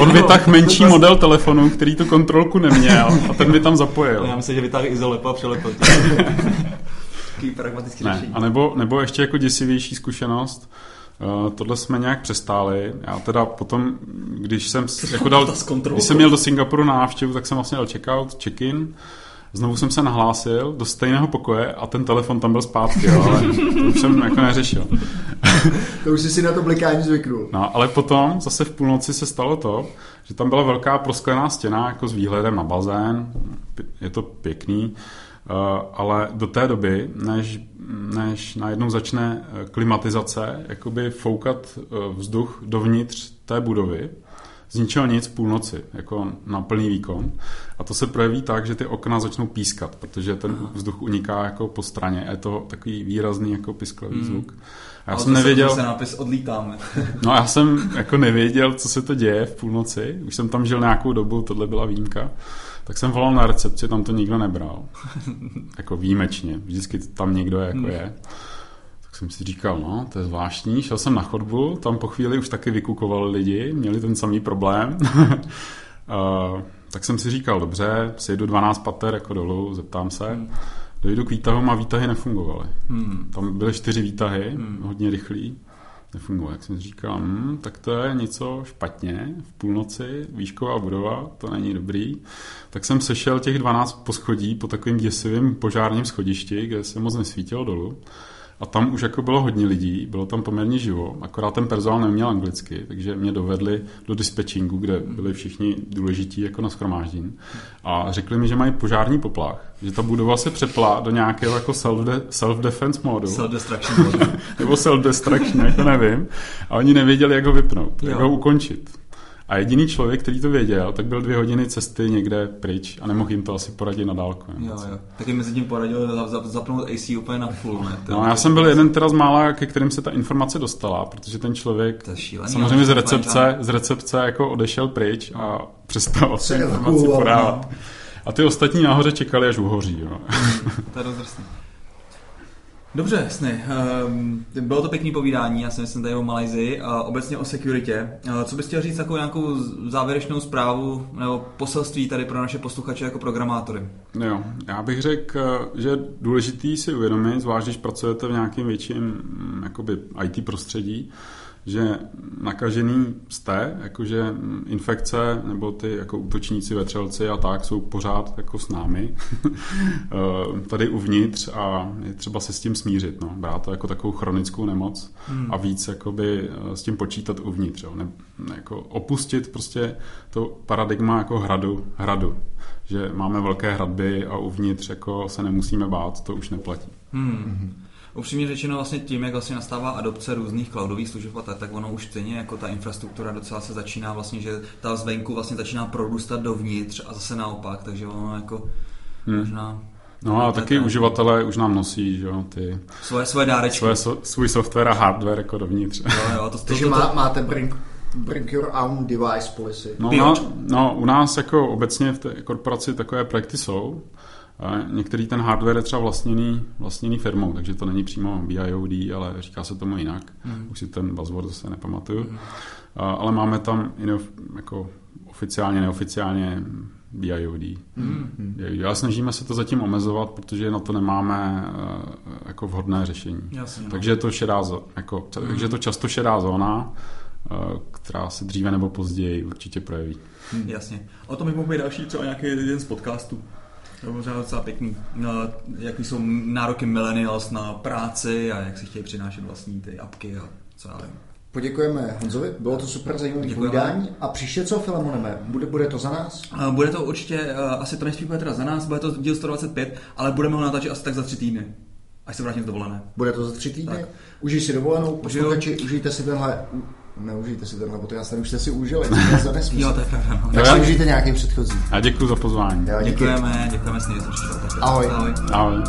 on vytáhl menší model telefonu, který tu kontrolku neměl a ten by tam zapojil. <laughs> Já myslím, že vytáhl izolepa a přelepil. pragmatický ne. A nebo, nebo ještě jako děsivější zkušenost, Uh, tohle jsme nějak přestáli. Já teda potom, když jsem, jako dal, když jsem měl do Singapuru na návštěvu, tak jsem vlastně dal check-out, check-in. Znovu jsem se nahlásil do stejného pokoje a ten telefon tam byl zpátky, jo, ale to už jsem jako neřešil. to už jsi si na to blikání zvyknul. No, ale potom zase v půlnoci se stalo to, že tam byla velká prosklená stěna jako s výhledem na bazén. Je to pěkný. Eh, ale do té doby, než, než najednou začne klimatizace, jakoby foukat eh, vzduch dovnitř té budovy, z ničeho nic v půlnoci, jako na plný výkon. A to se projeví tak, že ty okna začnou pískat, protože ten vzduch uniká jako po straně. Je to takový výrazný jako pisklavý hmm. zvuk. A já Ale jsem nevěděl... Se nápis odlítáme. no já jsem jako nevěděl, co se to děje v půlnoci. Už jsem tam žil nějakou dobu, tohle byla výjimka. Tak jsem volal na recepci, tam to nikdo nebral. <laughs> jako výjimečně. Vždycky tam někdo jako hmm. je. Tak jsem si říkal, no, to je zvláštní. Šel jsem na chodbu, tam po chvíli už taky vykukovali lidi, měli ten samý problém. uh, <laughs> tak jsem si říkal, dobře, sejdu 12 pater jako dolů, zeptám se. Hmm. Dojdu k výtahům a výtahy nefungovaly. Hmm. Tam byly čtyři výtahy, hmm. hodně rychlý nefunguje. Jak jsem si říkal, hm, tak to je něco špatně, v půlnoci, výšková budova, to není dobrý. Tak jsem sešel těch 12 poschodí po takovým děsivým požárním schodišti, kde se moc nesvítilo dolů. A tam už jako bylo hodně lidí, bylo tam poměrně živo, akorát ten personál neměl anglicky, takže mě dovedli do dispečingu, kde byli všichni důležití jako na schromáždění. A řekli mi, že mají požární poplach, že ta budova se přepla do nějakého jako self-defense modu. Self-destruction modu. <laughs> Nebo self-destruction, jako nevím. A oni nevěděli, jak ho vypnout, jo. jak ho ukončit. A jediný člověk, který to věděl, tak byl dvě hodiny cesty někde pryč a nemohl jim to asi poradit na dálku. Jo, jo. Taky mezi tím poradil zapnout AC úplně na full. Ne? No, já jsem byl jeden teda z mála, ke kterým se ta informace dostala, protože ten člověk šílený, samozřejmě z recepce, z recepce jako odešel pryč a přestal se informaci podávat. A ty ostatní nahoře čekali, až uhoří. Jo. to je dost Dobře, jasně. Um, bylo to pěkný povídání, já si myslím tady o Malajzii a obecně o security. Uh, co bys chtěl říct jako nějakou závěrečnou zprávu nebo poselství tady pro naše posluchače jako programátory? Jo, já bych řekl, že je důležitý si uvědomit, zvlášť když pracujete v nějakém větším mm, jakoby IT prostředí, že nakažený jste, jakože infekce nebo ty jako útočníci, vetřelci a tak jsou pořád jako s námi <laughs> eh, tady uvnitř a je třeba se s tím smířit, no. brát to jako takovou chronickou nemoc hmm. a víc jakoby eh, s tím počítat uvnitř, jo. Ne, jako opustit prostě to paradigma jako hradu, hradu, že máme velké hradby a uvnitř jako se nemusíme bát, to už neplatí. Hmm upřímně řečeno vlastně tím, jak vlastně nastává adopce různých cloudových služeb a tak, tak ono už stejně jako ta infrastruktura docela se začíná vlastně, že ta zvenku vlastně začíná prorůstat dovnitř a zase naopak, takže ono jako hmm. možná No a taky ten... uživatelé už nám nosí, že jo, ty... Svoje, svoje dárečky. Svoje, so, svůj software a hardware jako dovnitř. Jo, jo, to, to, Takže to, to, má, máte bring, bring your own device policy. No, no, no, u nás jako obecně v té korporaci takové projekty jsou. Některý ten hardware je třeba vlastněný, vlastněný firmou, takže to není přímo BIOD, ale říká se tomu jinak. Mm. Už si ten buzzword zase nepamatuju. Mm. Ale máme tam jako oficiálně, neoficiálně BIOD. Mm. BIOD. Ale snažíme se to zatím omezovat, protože na to nemáme e, jako vhodné řešení. Jasně, no. takže je to šedá, jako, mm. takže je to často šedá zóna, e, která se dříve nebo později určitě projeví. Mm. Jasně. O tom bych mohl být další třeba nějaký jeden z podcastů. To je možná docela pěkný. No, jaký jsou nároky millennials na práci a jak si chtějí přinášet vlastní ty apky a co já vím. Poděkujeme Honzovi, bylo to super zajímavé povídání. A příště co, Filemoneme? Bude, bude to za nás? Bude to určitě, asi to nejspíš bude teda za nás, bude to díl 125, ale budeme ho natáčet asi tak za tři týdny. Až se vrátím z dovolené. Bude to za tři týdny? Tak. Užij si dovolenou, posluchači, užijte si tenhle neužijte si tenhle podcast, ten už jste si užili, to je za nesmysl. Jo, to je pravda. No. Tak si užijte nějaký předchozí. A děkuji za pozvání. Jo, díky. Děkujeme, děkujeme s Ahoj. Ahoj. Ahoj.